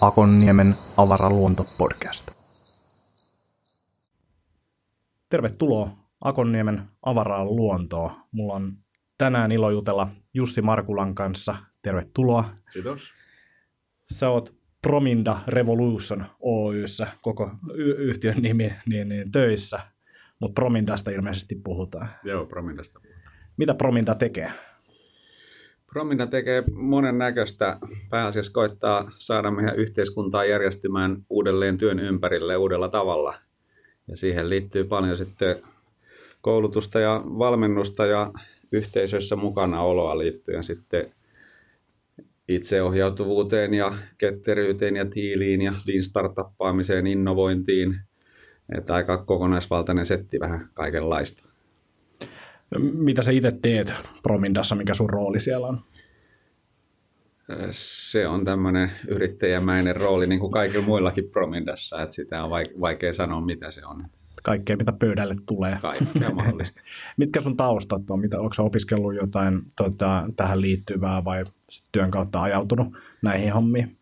Akonniemen avaraluontopodcast. Tervetuloa Akonniemen avaraan luontoon. Mulla on tänään ilo jutella Jussi Markulan kanssa. Tervetuloa. Kiitos. Sä oot Prominda Revolution Oyssä, koko y- yhtiön nimi, niin, niin töissä, mutta Promindasta ilmeisesti puhutaan. Joo, Promindasta puhutaan. Mitä Prominda tekee? Prominda tekee monen näköistä. Pääasiassa koittaa saada meidän yhteiskuntaa järjestymään uudelleen työn ympärille uudella tavalla. Ja siihen liittyy paljon sitten koulutusta ja valmennusta ja yhteisöissä mukana oloa liittyen sitten itseohjautuvuuteen ja ketteryyteen ja tiiliin ja lean startuppaamiseen, innovointiin. Että aika kokonaisvaltainen setti vähän kaikenlaista. Mitä sä itse teet Promindassa, mikä sun rooli siellä on? Se on tämmöinen yrittäjämäinen rooli, niin kuin kaikilla muillakin Promindassa, että sitä on vaikea sanoa, mitä se on. Kaikkea, mitä pöydälle tulee. Kaikkea mahdollista. Mitkä sun taustat on? Mitä, onko opiskellut jotain tota, tähän liittyvää vai työn kautta ajautunut näihin hommiin?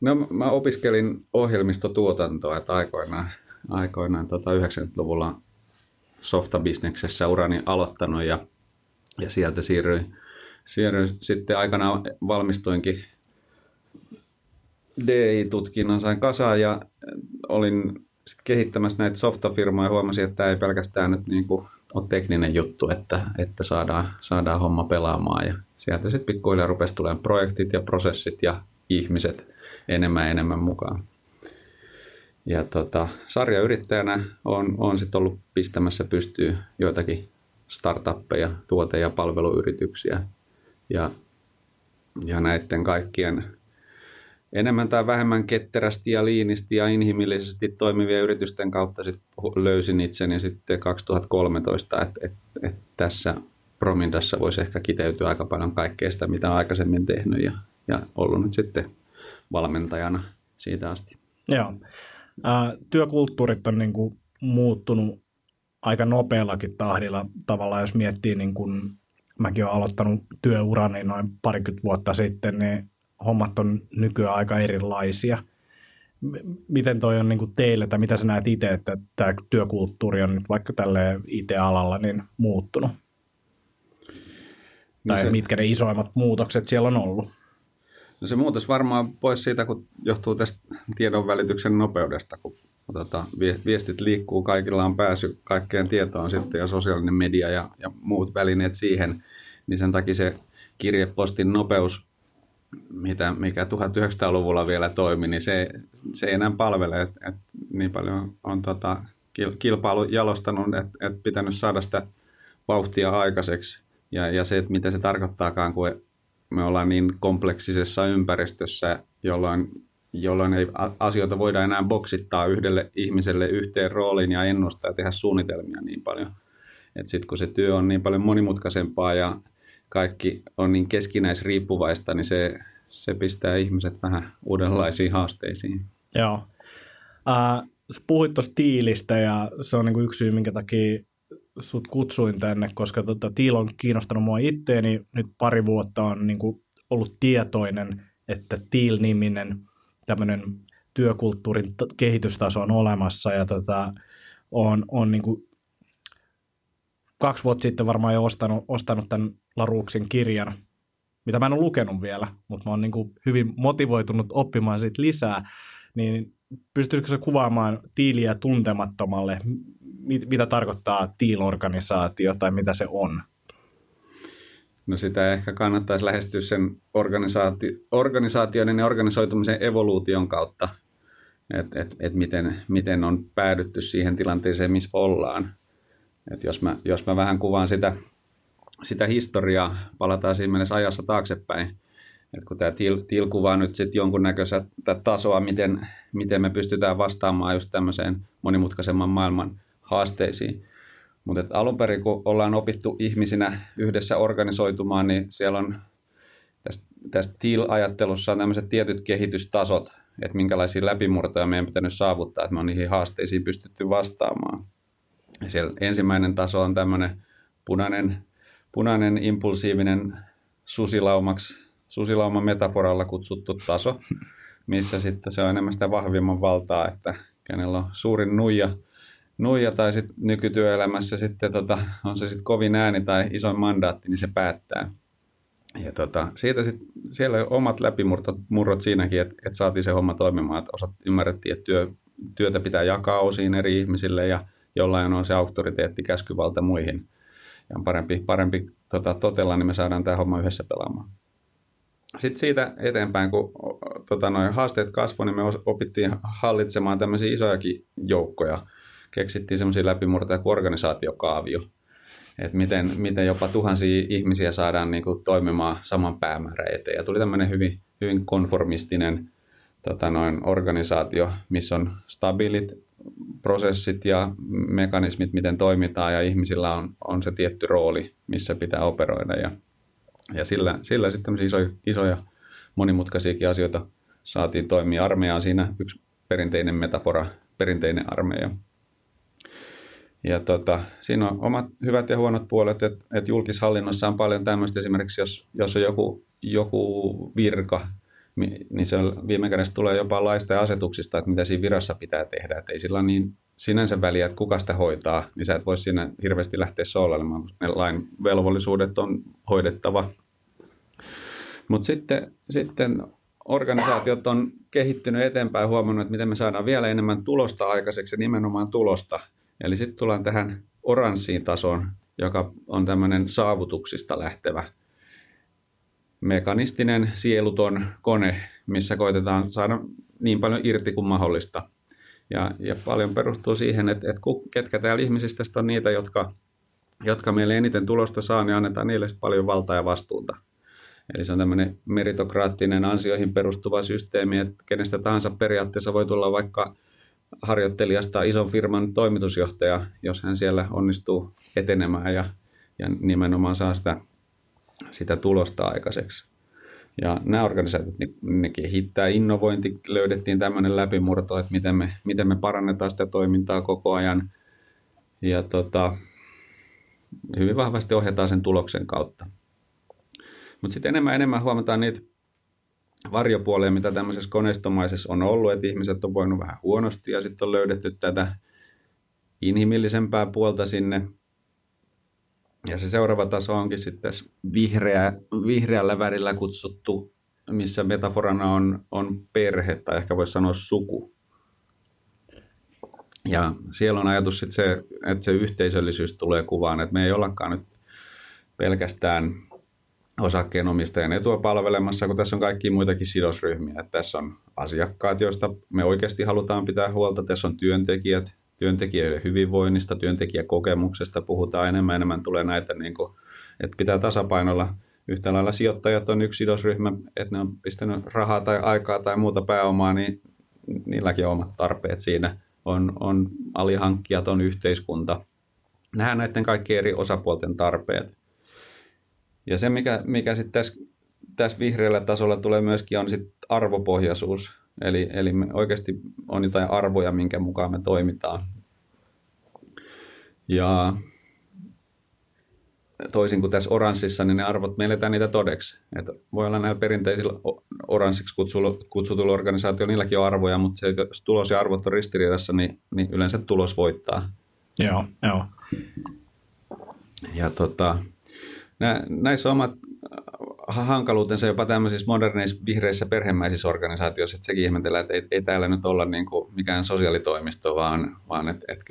No mä opiskelin ohjelmistotuotantoa, että aikoinaan, aikoinaan tota 90-luvulla softabisneksessä urani aloittanut ja, ja sieltä siirryin, siirryin sitten aikanaan valmistuinkin DI-tutkinnon sain kasaan ja olin sit kehittämässä näitä softafirmoja ja huomasin, että tämä ei pelkästään nyt niin kuin ole tekninen juttu, että, että saadaan, saadaan homma pelaamaan ja sieltä sitten pikkuhiljaa rupesi tulemaan projektit ja prosessit ja ihmiset enemmän ja enemmän mukaan. Ja tota, sarjayrittäjänä on, on sitten ollut pistämässä pystyy joitakin startuppeja, tuote- ja palveluyrityksiä. Ja, ja näiden kaikkien enemmän tai vähemmän ketterästi ja liinisti ja inhimillisesti toimivien yritysten kautta sit löysin itseni sitten 2013, että et, et tässä Promindassa voisi ehkä kiteytyä aika paljon kaikkea sitä, mitä aikaisemmin tehnyt ja, ja ollut nyt sitten valmentajana siitä asti. Joo. Ää, työkulttuurit on niin kuin muuttunut aika nopeallakin tahdilla tavallaan, jos miettii, niin kuin mäkin olen aloittanut työurani noin parikymmentä vuotta sitten, niin hommat on nykyään aika erilaisia. Miten toi on niin kuin teille, tai mitä sä näet itse, että tämä työkulttuuri on nyt vaikka tälle IT-alalla niin muuttunut? No tai se, mitkä ne isoimmat muutokset siellä on ollut? No se muutos varmaan pois siitä, kun johtuu tästä tiedon välityksen nopeudesta, kun tota, viestit liikkuu, kaikilla on pääsy kaikkeen tietoon sitten ja sosiaalinen media ja, ja muut välineet siihen, niin sen takia se kirjepostin nopeus, mitä, mikä 1900-luvulla vielä toimi, niin se, se ei enää palvele, että et niin paljon on tota, kilpailu jalostanut, että et pitänyt saada sitä vauhtia aikaiseksi. Ja, ja se, että mitä se tarkoittaakaan, kun me ollaan niin kompleksisessa ympäristössä, jolloin, jolloin ei asioita voida enää boksittaa yhdelle ihmiselle yhteen rooliin ja ennustaa ja tehdä suunnitelmia niin paljon. Sitten kun se työ on niin paljon monimutkaisempaa ja kaikki on niin keskinäisriippuvaista, niin se, se pistää ihmiset vähän uudenlaisiin haasteisiin. Joo. Äh, sä puhuit tuosta tiilistä ja se on niinku yksi syy, minkä takia sut kutsuin tänne, koska tota, Tiil on kiinnostanut mua itteeni. Nyt pari vuotta on niin kuin, ollut tietoinen, että Tiil-niminen tämmöinen työkulttuurin t- kehitystaso on olemassa ja tota, on, on niin kuin, kaksi vuotta sitten varmaan jo ostanut, ostanut tämän Laruksin kirjan, mitä mä en ole lukenut vielä, mutta mä oon niin kuin hyvin motivoitunut oppimaan siitä lisää, niin pystyisikö se kuvaamaan tiiliä tuntemattomalle, mit, mitä tarkoittaa tiilorganisaatio tai mitä se on? No sitä ehkä kannattaisi lähestyä sen organisaati- organisaatioiden ja organisoitumisen evoluution kautta, että et, et miten, miten on päädytty siihen tilanteeseen, missä ollaan. Et jos, mä, jos mä vähän kuvaan sitä, sitä historiaa, palataan siinä mielessä ajassa taaksepäin, että kun tämä TIL, TIL kuvaa nyt sitten jonkunnäköistä tasoa, miten, miten me pystytään vastaamaan just tämmöiseen monimutkaisemman maailman haasteisiin. Mutta alun perin, kun ollaan opittu ihmisinä yhdessä organisoitumaan, niin siellä on tässä, tässä TIL-ajattelussa on tämmöiset tietyt kehitystasot, että minkälaisia läpimurtoja meidän pitänyt saavuttaa, että me on niihin haasteisiin pystytty vastaamaan. Siellä ensimmäinen taso on tämmöinen punainen, punainen impulsiivinen susilaumaksi, susilauman metaforalla kutsuttu taso, missä sitten se on enemmän sitä vahvimman valtaa, että kenellä on suurin nuija, nuija tai sitten nykytyöelämässä sitten tota, on se sitten kovin ääni tai isoin mandaatti, niin se päättää. Ja tota, siitä sit, siellä omat läpimurrot siinäkin, että, että saatiin se homma toimimaan, että osat, ymmärrettiin, että työ, työtä pitää jakaa osiin eri ihmisille ja jollain on se auktoriteetti, käskyvalta muihin. Ja on parempi, parempi tota, totella, niin me saadaan tämä homma yhdessä pelaamaan. Sitten siitä eteenpäin, kun tota, noin haasteet kasvoivat, niin me opittiin hallitsemaan tämmöisiä isojakin joukkoja. Keksittiin semmoisia läpimurtoja kuin organisaatiokaavio. Että miten, miten jopa tuhansia ihmisiä saadaan niin kuin, toimimaan saman päämäärän eteen. Ja tuli tämmöinen hyvin, hyvin konformistinen tota, noin, organisaatio, missä on stabiilit prosessit ja mekanismit, miten toimitaan ja ihmisillä on, on se tietty rooli, missä pitää operoida ja, ja sillä, sillä sitten isoja, isoja monimutkaisiakin asioita saatiin toimia. Armeija on siinä yksi perinteinen metafora, perinteinen armeija. Ja tota, siinä on omat hyvät ja huonot puolet, että, että julkishallinnossa on paljon tämmöistä esimerkiksi, jos, jos on joku, joku virka, niin se viime kädessä tulee jopa laista ja asetuksista, että mitä siinä virassa pitää tehdä. Että ei sillä ole niin sinänsä väliä, että kuka sitä hoitaa, niin sä et voi siinä hirveästi lähteä soolailemaan, koska ne lain velvollisuudet on hoidettava. Mutta sitten, sitten organisaatiot on kehittynyt eteenpäin huomannut, että miten me saadaan vielä enemmän tulosta aikaiseksi ja nimenomaan tulosta. Eli sitten tullaan tähän oranssiin tasoon, joka on tämmöinen saavutuksista lähtevä mekanistinen sieluton kone, missä koitetaan saada niin paljon irti kuin mahdollista. Ja, ja paljon perustuu siihen, että, että ketkä täällä ihmisistä on niitä, jotka, jotka meille eniten tulosta saa, niin annetaan niille paljon valtaa ja vastuuta. Eli se on tämmöinen meritokraattinen ansioihin perustuva systeemi, että kenestä tahansa periaatteessa voi tulla vaikka harjoittelijasta ison firman toimitusjohtaja, jos hän siellä onnistuu etenemään ja, ja nimenomaan saa sitä sitä tulosta aikaiseksi. Ja nämä organisaatiot, ne, ne kehittää innovointi, löydettiin tämmöinen läpimurto, että miten me, miten me parannetaan sitä toimintaa koko ajan. Ja tota, hyvin vahvasti ohjataan sen tuloksen kautta. Mutta sitten enemmän enemmän huomataan niitä varjopuolia, mitä tämmöisessä koneistomaisessa on ollut, että ihmiset on voinut vähän huonosti ja sitten on löydetty tätä inhimillisempää puolta sinne ja se seuraava taso onkin sitten vihreä, vihreällä värillä kutsuttu, missä metaforana on, on perhe tai ehkä voisi sanoa suku. Ja siellä on ajatus sitten se, että se yhteisöllisyys tulee kuvaan, että me ei ollakaan nyt pelkästään osakkeenomistajan etua palvelemassa, kun tässä on kaikki muitakin sidosryhmiä. Että tässä on asiakkaat, joista me oikeasti halutaan pitää huolta. Tässä on työntekijät, työntekijöiden hyvinvoinnista, työntekijäkokemuksesta puhutaan enemmän enemmän tulee näitä, niin kuin, että pitää tasapainolla yhtä lailla sijoittajat on yksi sidosryhmä, että ne on pistänyt rahaa tai aikaa tai muuta pääomaa, niin niilläkin on omat tarpeet siinä. On, on alihankkijat, on yhteiskunta. Nähdään näiden kaikkien eri osapuolten tarpeet. Ja se, mikä, mikä sitten tässä, tässä vihreällä tasolla tulee myöskin, on sit arvopohjaisuus. Eli, eli me oikeasti on jotain arvoja, minkä mukaan me toimitaan. Ja toisin kuin tässä oranssissa, niin ne arvot me eletään niitä todeksi. Että voi olla näillä perinteisillä oranssiksi kutsutuilla organisaatioilla, niilläkin on arvoja, mutta se, jos tulos ja arvot on ristiriidassa, niin, niin yleensä tulos voittaa. Joo, joo. Ja tota, nä, näissä on omat hankaluutensa jopa tämmöisissä moderneissa vihreissä perhemäisissä organisaatioissa, että sekin ihmetellään, että ei, ei täällä nyt olla niin kuin mikään sosiaalitoimisto, vaan, vaan että et,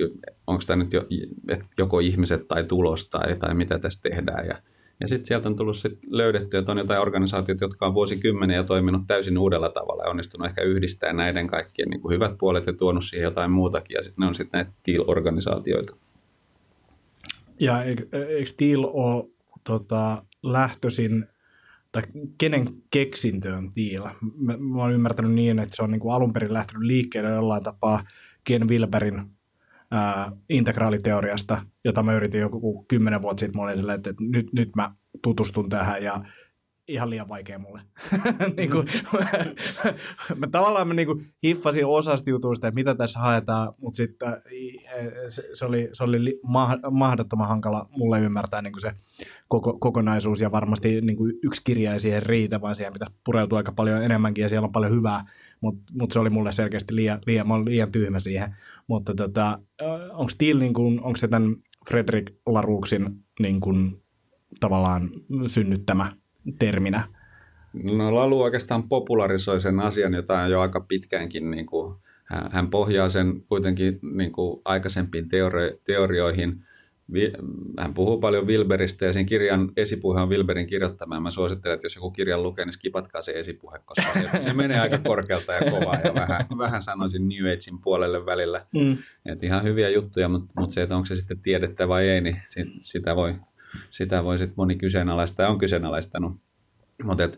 onko tämä nyt jo, et joko ihmiset tai tulos tai, tai mitä tässä tehdään. Ja, ja sitten sieltä on tullut sit löydetty, että on jotain organisaatioita, jotka on vuosikymmeniä toiminut täysin uudella tavalla ja onnistunut ehkä yhdistää näiden kaikkien niin kuin hyvät puolet ja tuonut siihen jotain muutakin. Ja sitten ne on sitten näitä teal-organisaatioita. Ja eikö, eikö Teal ole tota, lähtöisin tai kenen keksintö on Tiila. Mä, mä oon ymmärtänyt niin, että se on niin kuin alun perin lähtenyt liikkeelle jollain tapaa Ken Wilberin ää, integraaliteoriasta, jota mä yritin joku kymmenen vuotta sitten. Mä olin että nyt, nyt mä tutustun tähän ja ihan liian vaikea mulle. niin kuin, mä, tavallaan mä niin kuin hiffasin osasta jutuista, että mitä tässä haetaan, mutta sitten se, se, oli, se oli mahdottoman hankala mulle ymmärtää niin kuin se koko, kokonaisuus ja varmasti niin kuin yksi kirja ei siihen riitä, vaan siihen pitää pureutua aika paljon enemmänkin ja siellä on paljon hyvää, mutta mut se oli mulle selkeästi liian, liian, mä liian tyhmä siihen. Mutta tota, onko Steel, niin kuin, onko se tämän Fredrik Laruksin niin kuin, tavallaan synnyttämä terminä? No Lalu oikeastaan popularisoi sen asian, jota on jo aika pitkäänkin niin kuin hän pohjaa sen kuitenkin niin kuin aikaisempiin teori- teorioihin. Hän puhuu paljon Wilberistä ja sen kirjan esipuhe on Wilberin kirjoittama. Mä suosittelen, että jos joku kirjan lukee, niin skipatkaa se esipuhe, koska se, se menee aika korkealta ja kovaa ja vähän, vähän sanoisin New Agein puolelle välillä. Mm. Et ihan hyviä juttuja, mutta, mutta se, että onko se sitten tiedettä vai ei, niin sitä voi, sitä voi sitten moni kyseenalaistaa ja on kyseenalaistanut. Mutta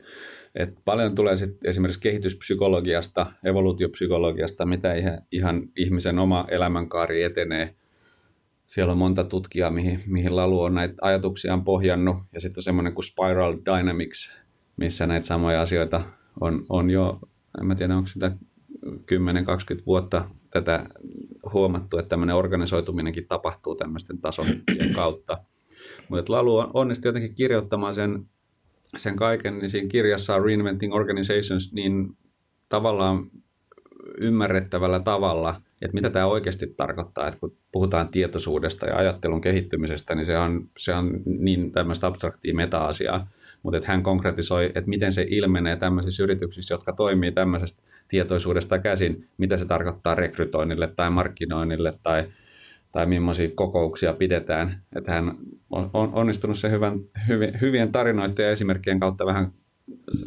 et paljon tulee sit esimerkiksi kehityspsykologiasta, evoluutiopsykologiasta, mitä ihan, ihmisen oma elämänkaari etenee. Siellä on monta tutkijaa, mihin, mihin Lalu on näitä ajatuksiaan pohjannut. Ja sitten on semmoinen kuin Spiral Dynamics, missä näitä samoja asioita on, on jo, en mä tiedä onko sitä 10-20 vuotta tätä huomattu, että tämmöinen organisoituminenkin tapahtuu tämmöisten tason kautta. Mutta Lalu onnistui jotenkin kirjoittamaan sen sen kaiken, niin siinä kirjassa Reinventing Organizations niin tavallaan ymmärrettävällä tavalla, että mitä tämä oikeasti tarkoittaa, että kun puhutaan tietoisuudesta ja ajattelun kehittymisestä, niin se on, se on niin tämmöistä abstraktia meta-asiaa, mutta että hän konkretisoi, että miten se ilmenee tämmöisissä yrityksissä, jotka toimii tämmöisestä tietoisuudesta käsin, mitä se tarkoittaa rekrytoinnille tai markkinoinnille tai tai millaisia kokouksia pidetään. Että hän on onnistunut se hyvän, hyvien, tarinoiden ja esimerkkien kautta vähän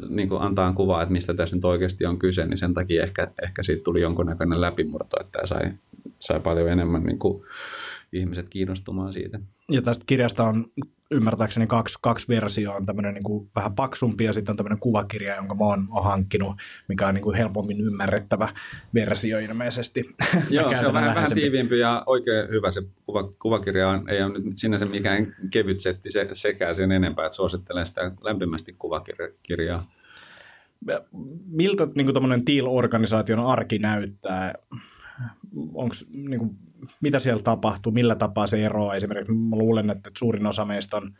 niin kuin antaa kuvaa, että mistä tässä nyt oikeasti on kyse, niin sen takia ehkä, ehkä siitä tuli jonkunnäköinen läpimurto, että sai, sai paljon enemmän niin kuin ihmiset kiinnostumaan siitä. Ja tästä kirjasta on ymmärtääkseni kaksi, kaksi versioa. On tämmöinen niin kuin vähän paksumpi ja sitten on tämmöinen kuvakirja, jonka mä oon, oon hankkinut, mikä on niin kuin helpommin ymmärrettävä versio ilmeisesti. Joo, se on vähän, vähän tiiviimpi ja oikein hyvä se kuva, kuvakirja. On, ei ole nyt sinänsä mikään kevyt setti se, sekä sen enempää, että suosittelen sitä lämpimästi kuvakirjaa. Miltä niin kuin TEAL-organisaation arki näyttää? Onko niin kuin, mitä siellä tapahtuu, millä tapaa se eroaa. Esimerkiksi mä luulen, että suurin osa meistä on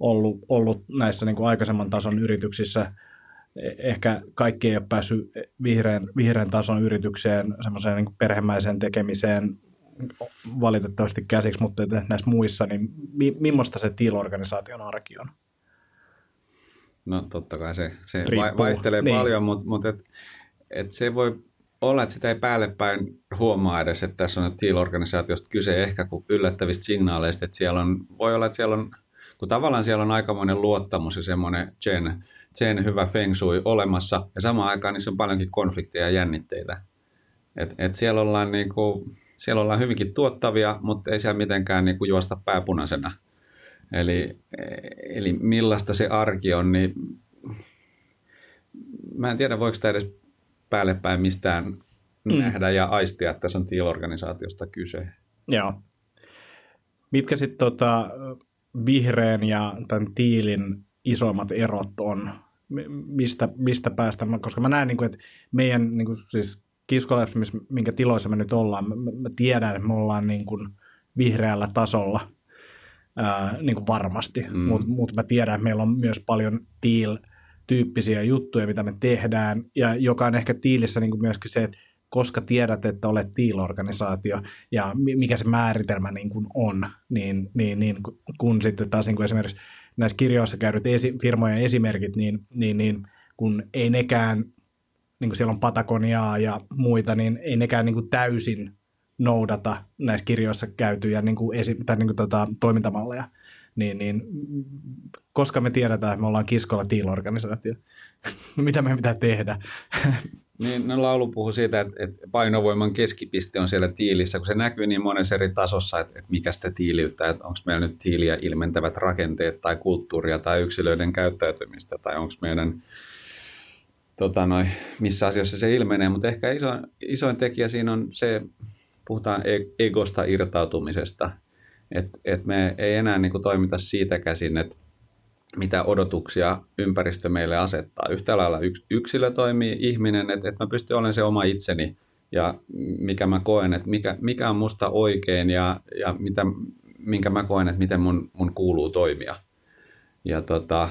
ollut, ollut näissä niin kuin aikaisemman tason yrityksissä. Ehkä kaikki ei ole päässyt vihreän, vihreän tason yritykseen, semmoiseen niin perhemäiseen tekemiseen valitettavasti käsiksi, mutta näissä muissa, niin mi, millaista se TEAL-organisaation arki on? No totta kai se, se vaihtelee niin. paljon, mutta, mutta et, et se voi olla, että sitä ei päälle päin huomaa edes, että tässä on TEAL-organisaatiosta kyse ehkä kuin yllättävistä signaaleista, että siellä on, voi olla, että siellä on, kun tavallaan siellä on aikamoinen luottamus ja semmoinen Chen, Chen hyvä feng shui olemassa, ja samaan aikaan niissä on paljonkin konflikteja ja jännitteitä. Et, et siellä, ollaan niinku, siellä ollaan hyvinkin tuottavia, mutta ei siellä mitenkään niinku juosta pääpunaisena. Eli, eli millaista se arki on, niin mä en tiedä, voiko sitä edes päälle päin mistään mm. nähdä ja aistia, että tässä on TEAL-organisaatiosta kyse. Joo. Mitkä sitten tota, vihreän ja tämän tiilin isoimmat erot on? Mistä, mistä päästään? Koska mä näen, niin kuin, että meidän niin kuin, siis Kiskolabs, minkä tiloissa me nyt ollaan, mä, mä tiedän, että me ollaan niin kuin vihreällä tasolla ää, niin kuin varmasti, mm. mutta mut mä tiedän, että meillä on myös paljon tiil tyyppisiä juttuja, mitä me tehdään, ja joka on ehkä tiilissä niin kuin myöskin se, että koska tiedät, että olet tiilorganisaatio ja mikä se määritelmä niin kuin on, niin, niin, niin kun sitten taas niin kuin esimerkiksi näissä kirjoissa käydyt esi- firmojen esimerkit, niin, niin, niin kun ei nekään, niin kuin siellä on Patagoniaa ja muita, niin ei nekään niin kuin täysin noudata näissä kirjoissa käytyjä niin kuin esi- tai niin kuin tota, toimintamalleja niin, niin koska me tiedetään, että me ollaan kiskolla tiilorganisaatio, mitä me pitää tehdä? Niin, no laulu puhuu siitä, että, että painovoiman keskipiste on siellä tiilissä, kun se näkyy niin monessa eri tasossa, että, että mikä sitä tiiliyttää, että onko meillä nyt tiiliä ilmentävät rakenteet tai kulttuuria tai yksilöiden käyttäytymistä tai onko meidän, tota noi, missä asioissa se ilmenee, mutta ehkä isoin, isoin tekijä siinä on se, puhutaan e-, egosta irtautumisesta – että et me ei enää niin kuin toimita siitä käsin, että mitä odotuksia ympäristö meille asettaa. Yhtä lailla yksilö toimii, ihminen, että, että mä pystyn olemaan se oma itseni ja mikä mä koen, että mikä, mikä on musta oikein ja, ja mitä, minkä mä koen, että miten mun, mun kuuluu toimia. Ja tota,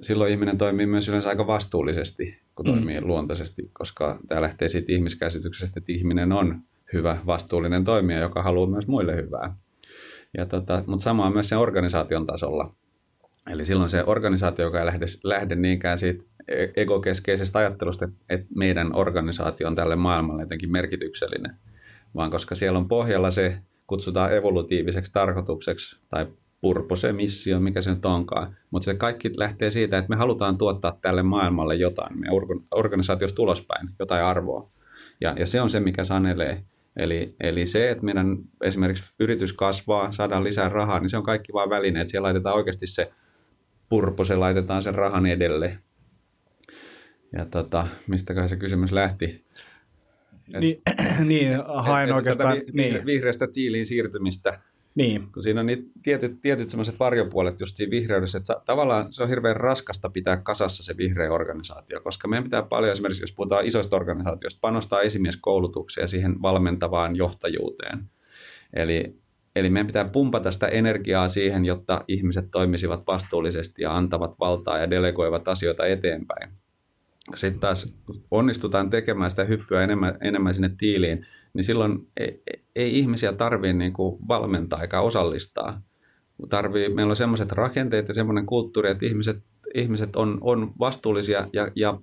silloin ihminen toimii myös yleensä aika vastuullisesti, kun mm. toimii luontaisesti, koska tämä lähtee siitä ihmiskäsityksestä, että ihminen on hyvä, vastuullinen toimija, joka haluaa myös muille hyvää. Ja tota, mutta sama on myös sen organisaation tasolla. Eli silloin se organisaatio, joka ei lähde, lähde niinkään siitä egokeskeisestä ajattelusta, että meidän organisaatio on tälle maailmalle jotenkin merkityksellinen, vaan koska siellä on pohjalla se, kutsutaan evolutiiviseksi tarkoitukseksi tai purpose, missio, mikä se nyt onkaan. Mutta se kaikki lähtee siitä, että me halutaan tuottaa tälle maailmalle jotain, me organisaatiosta ulospäin, jotain arvoa. Ja, ja se on se, mikä sanelee. Eli, eli se, että meidän esimerkiksi yritys kasvaa, saadaan lisää rahaa, niin se on kaikki vain väline, että siellä laitetaan oikeasti se purpose, laitetaan sen rahan edelle. Ja tota, mistäköhän se kysymys lähti? Et, niin, niin, haen et, oikeastaan... vi, niin. Vihreästä tiiliin siirtymistä. Niin. Kun siinä on niitä tietyt, tietyt semmoiset varjopuolet just siinä vihreydessä, että tavallaan se on hirveän raskasta pitää kasassa se vihreä organisaatio, koska meidän pitää paljon esimerkiksi, jos puhutaan isoista organisaatioista, panostaa esimieskoulutukseen siihen valmentavaan johtajuuteen. Eli, eli meidän pitää pumpata sitä energiaa siihen, jotta ihmiset toimisivat vastuullisesti ja antavat valtaa ja delegoivat asioita eteenpäin sitten taas onnistutaan tekemään sitä hyppyä enemmän, enemmän sinne tiiliin, niin silloin ei, ei ihmisiä tarvitse niin valmentaa eikä osallistaa. Tarvii, meillä on sellaiset rakenteet ja semmoinen kulttuuri, että ihmiset, ihmiset on, on vastuullisia ja, ja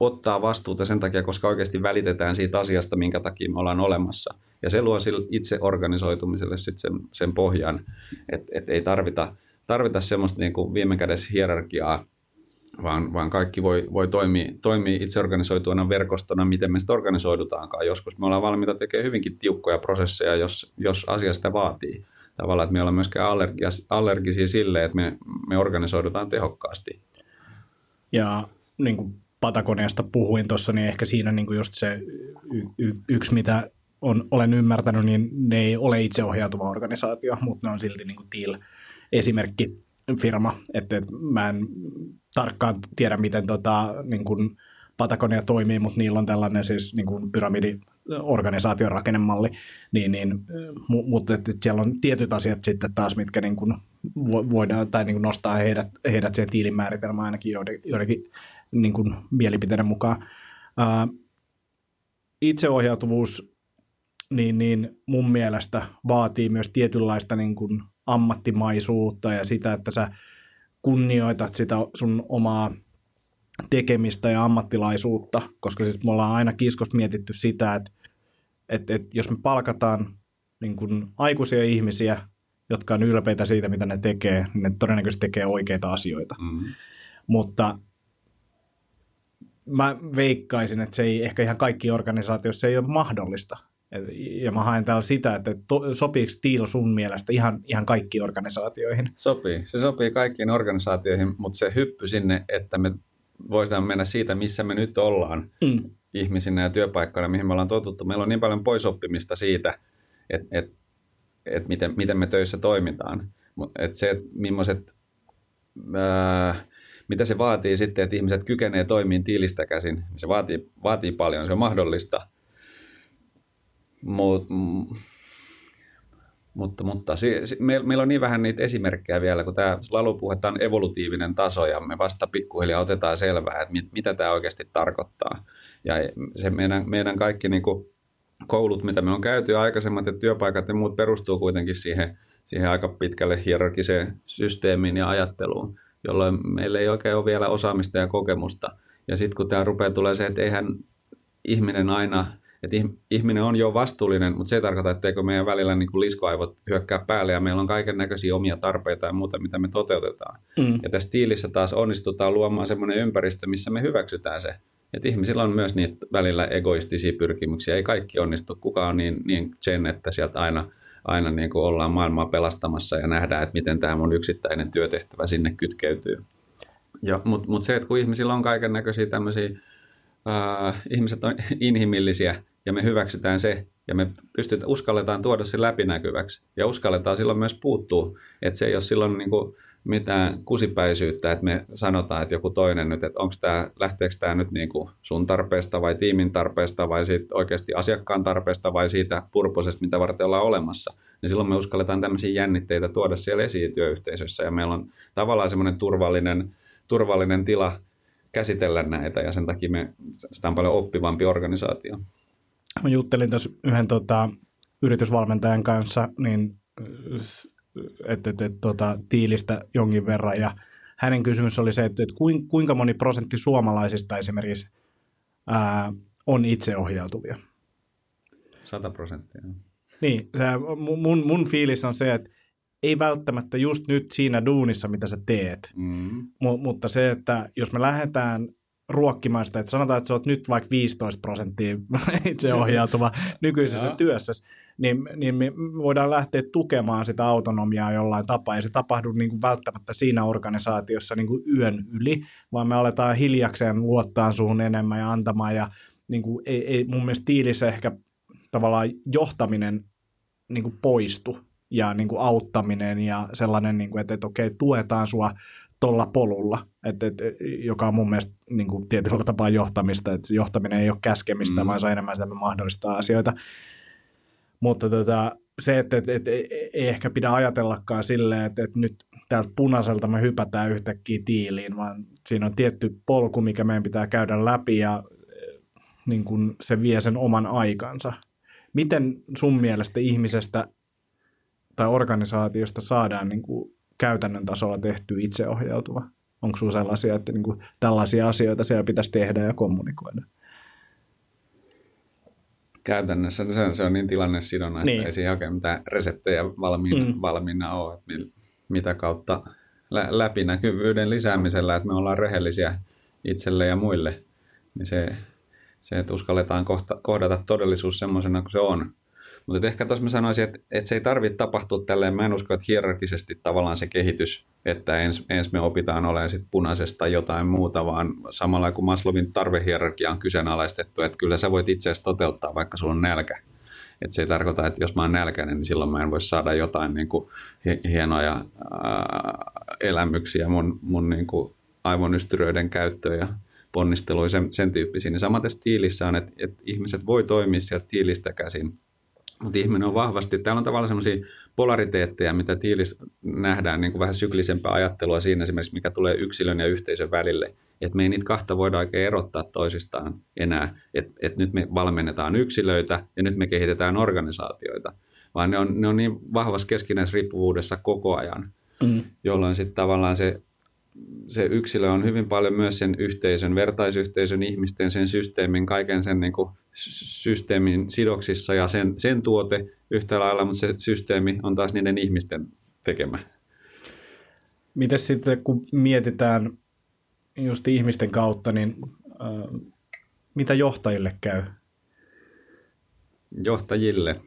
ottaa vastuuta sen takia, koska oikeasti välitetään siitä asiasta, minkä takia me ollaan olemassa. Ja se luo sille itse organisoitumiselle sitten sen, sen pohjan, että et ei tarvita, tarvita semmoista niin viime kädessä hierarkiaa, vaan, vaan kaikki voi, voi toimia, toimia itseorganisoituina verkostona, miten me sitä organisoidutaankaan. Joskus me ollaan valmiita tekemään hyvinkin tiukkoja prosesseja, jos, jos asia sitä vaatii. Tavallaan, että me ollaan myöskään allergia, allergisia sille, että me, me organisoidutaan tehokkaasti. Ja niin kuin Patagoniasta puhuin tuossa, niin ehkä siinä niin kuin just se y- y- yksi, mitä on, olen ymmärtänyt, niin ne ei ole itseohjautuva organisaatio, mutta ne on silti niin kuin TIL-esimerkki firma, että, että mä en tarkkaan tiedä, miten tota, niin kuin Patagonia toimii, mutta niillä on tällainen siis niin kuin pyramidi organisaation rakennemalli, niin, niin, mutta että siellä on tietyt asiat sitten taas, mitkä niin kuin voidaan tai niin kuin nostaa heidät, heidät siihen tiilin määritelmään ainakin joiden, joidenkin niin kuin mielipiteiden mukaan. Itseohjautuvuus niin, niin mun mielestä vaatii myös tietynlaista niin kuin ammattimaisuutta ja sitä, että sä kunnioitat sitä sun omaa tekemistä ja ammattilaisuutta, koska siis me ollaan aina kiskosta mietitty sitä, että, että, että jos me palkataan niin kuin aikuisia ihmisiä, jotka on ylpeitä siitä, mitä ne tekee, niin ne todennäköisesti tekee oikeita asioita. Mm. Mutta mä veikkaisin, että se ei ehkä ihan kaikki organisaatioissa ei ole mahdollista. Ja mä haen täällä sitä, että to, sopiiko Teal sun mielestä ihan, ihan kaikkiin organisaatioihin? Sopii. Se sopii kaikkiin organisaatioihin, mutta se hyppy sinne, että me voidaan mennä siitä, missä me nyt ollaan mm. ihmisinä ja työpaikkoina, mihin me ollaan totuttu. Meillä on niin paljon poisoppimista siitä, että, että, että miten, miten me töissä toimitaan. Että se, että millaiset, ää, mitä se vaatii sitten, että ihmiset kykenevät toimimaan tiilistä käsin, se vaatii, vaatii paljon, se on mahdollista – Mut, mutta, mutta si, si, me, meillä on niin vähän niitä esimerkkejä vielä, kun tämä lalu on evolutiivinen taso ja me vasta pikkuhiljaa otetaan selvää, että mit, mitä tämä oikeasti tarkoittaa. Ja se meidän, meidän kaikki niin kuin koulut, mitä me on käyty aikaisemmat ja työpaikat ja muut perustuu kuitenkin siihen, siihen aika pitkälle hierarkiseen systeemiin ja ajatteluun, jolloin meillä ei oikein ole vielä osaamista ja kokemusta. Ja sitten kun tämä rupeaa tulee se, että eihän ihminen aina – että ihminen on jo vastuullinen, mutta se ei tarkoita, etteikö meidän välillä niin kuin liskoaivot hyökkää päälle ja meillä on kaiken näköisiä omia tarpeita ja muuta, mitä me toteutetaan. Mm. Ja tässä tiilissä taas onnistutaan luomaan semmoinen ympäristö, missä me hyväksytään se. Että ihmisillä on myös niitä välillä egoistisia pyrkimyksiä. Ei kaikki onnistu. Kuka on niin, niin zen, että sieltä aina, aina niin kuin ollaan maailmaa pelastamassa ja nähdään, että miten tämä mun yksittäinen työtehtävä sinne kytkeytyy. Mutta mut se, että kun ihmisillä on kaiken näköisiä tämmöisiä, äh, ihmiset on inhimillisiä – ja me hyväksytään se ja me pystytään, uskalletaan tuoda se läpinäkyväksi ja uskalletaan silloin myös puuttua, että se ei ole silloin niin kuin mitään kusipäisyyttä, että me sanotaan, että joku toinen nyt, että onko tämä, lähteekö tämä nyt niin kuin sun tarpeesta vai tiimin tarpeesta vai siitä oikeasti asiakkaan tarpeesta vai siitä purposesta, mitä varten ollaan olemassa. Niin silloin me uskalletaan tämmöisiä jännitteitä tuoda siellä esiin työyhteisössä ja meillä on tavallaan semmoinen turvallinen, turvallinen tila käsitellä näitä ja sen takia me, sitä on paljon oppivampi organisaatio. Mä juttelin tässä yhden tota, yritysvalmentajan kanssa, niin että et, et, tota, tiilistä jonkin verran ja hänen kysymys oli se, että, että kuinka moni prosentti suomalaisista esimerkiksi ää, on itseohjautuvia. 100 prosenttia. Niin, se, mun, mun fiilis on se, että ei välttämättä just nyt siinä duunissa, mitä sä teet, mm. M- mutta se, että jos me lähdetään ruokkimaan sitä, että sanotaan, että sä oot nyt vaikka 15 prosenttia itseohjautuva nykyisessä työssä, niin, niin me voidaan lähteä tukemaan sitä autonomiaa jollain tapaa, ja se tapahdu niin kuin välttämättä siinä organisaatiossa niin kuin yön yli, vaan me aletaan hiljakseen luottaa suhun enemmän ja antamaan, ja niin kuin ei, ei mun mielestä tiilissä ehkä tavallaan johtaminen niin kuin poistu, ja niin kuin auttaminen ja sellainen, niin kuin, että, että okei, tuetaan sua tuolla polulla, että, että, joka on mun mielestä niin kuin tietyllä tapaa johtamista, että johtaminen ei ole käskemistä, mm. vaan se on enemmän sitä mahdollistaa asioita. Mutta tota, se, että, että, että ei ehkä pidä ajatellakaan silleen, että, että nyt täältä punaiselta me hypätään yhtäkkiä tiiliin, vaan siinä on tietty polku, mikä meidän pitää käydä läpi ja niin kuin se vie sen oman aikansa. Miten sun mielestä ihmisestä tai organisaatiosta saadaan niin kuin käytännön tasolla tehty itseohjautuva? Onko sinulla sellaisia, että niin kuin tällaisia asioita siellä pitäisi tehdä ja kommunikoida? Käytännössä se on, se on niin tilannesidonnaista, niin. ei siinä oikein mitään reseptejä valmiina, mm. valmiina ole, että mitä kautta lä- läpinäkyvyyden lisäämisellä, että me ollaan rehellisiä itselle ja muille, niin se, se että uskalletaan kohta, kohdata todellisuus semmoisena kuin se on, mutta ehkä tuossa mä sanoisin, että, että se ei tarvitse tapahtua tälleen. Mä en usko, että hierarkisesti tavallaan se kehitys, että ens, ens me opitaan olemaan sit punaisesta jotain muuta, vaan samalla kuin Maslowin tarvehierarkia on kyseenalaistettu, että kyllä sä voit itse asiassa toteuttaa, vaikka sulla on nälkä. Että se ei tarkoita, että jos mä oon nälkäinen, niin silloin mä en voi saada jotain niin kuin hienoja ää, elämyksiä mun, mun niin kuin aivonystyröiden käyttöön ja ponnisteluja, sen, sen tyyppisiä. Niin samaten tiilissä on, että, että ihmiset voi toimia sieltä tiilistä käsin mutta ihminen on vahvasti, täällä on tavallaan sellaisia polariteetteja, mitä tiilis nähdään, niin kuin vähän syklisempää ajattelua siinä esimerkiksi, mikä tulee yksilön ja yhteisön välille. Että me ei niitä kahta voida oikein erottaa toisistaan enää, että et nyt me valmennetaan yksilöitä ja nyt me kehitetään organisaatioita, vaan ne on, ne on niin vahvassa keskinäisriippuvuudessa koko ajan, mm. jolloin sitten tavallaan se se yksilö on hyvin paljon myös sen yhteisön, vertaisyhteisön, ihmisten, sen systeemin, kaiken sen niin kuin systeemin sidoksissa ja sen, sen tuote yhtä lailla, mutta se systeemi on taas niiden ihmisten tekemä. Miten sitten, kun mietitään just ihmisten kautta, niin äh, mitä johtajille käy? Johtajille.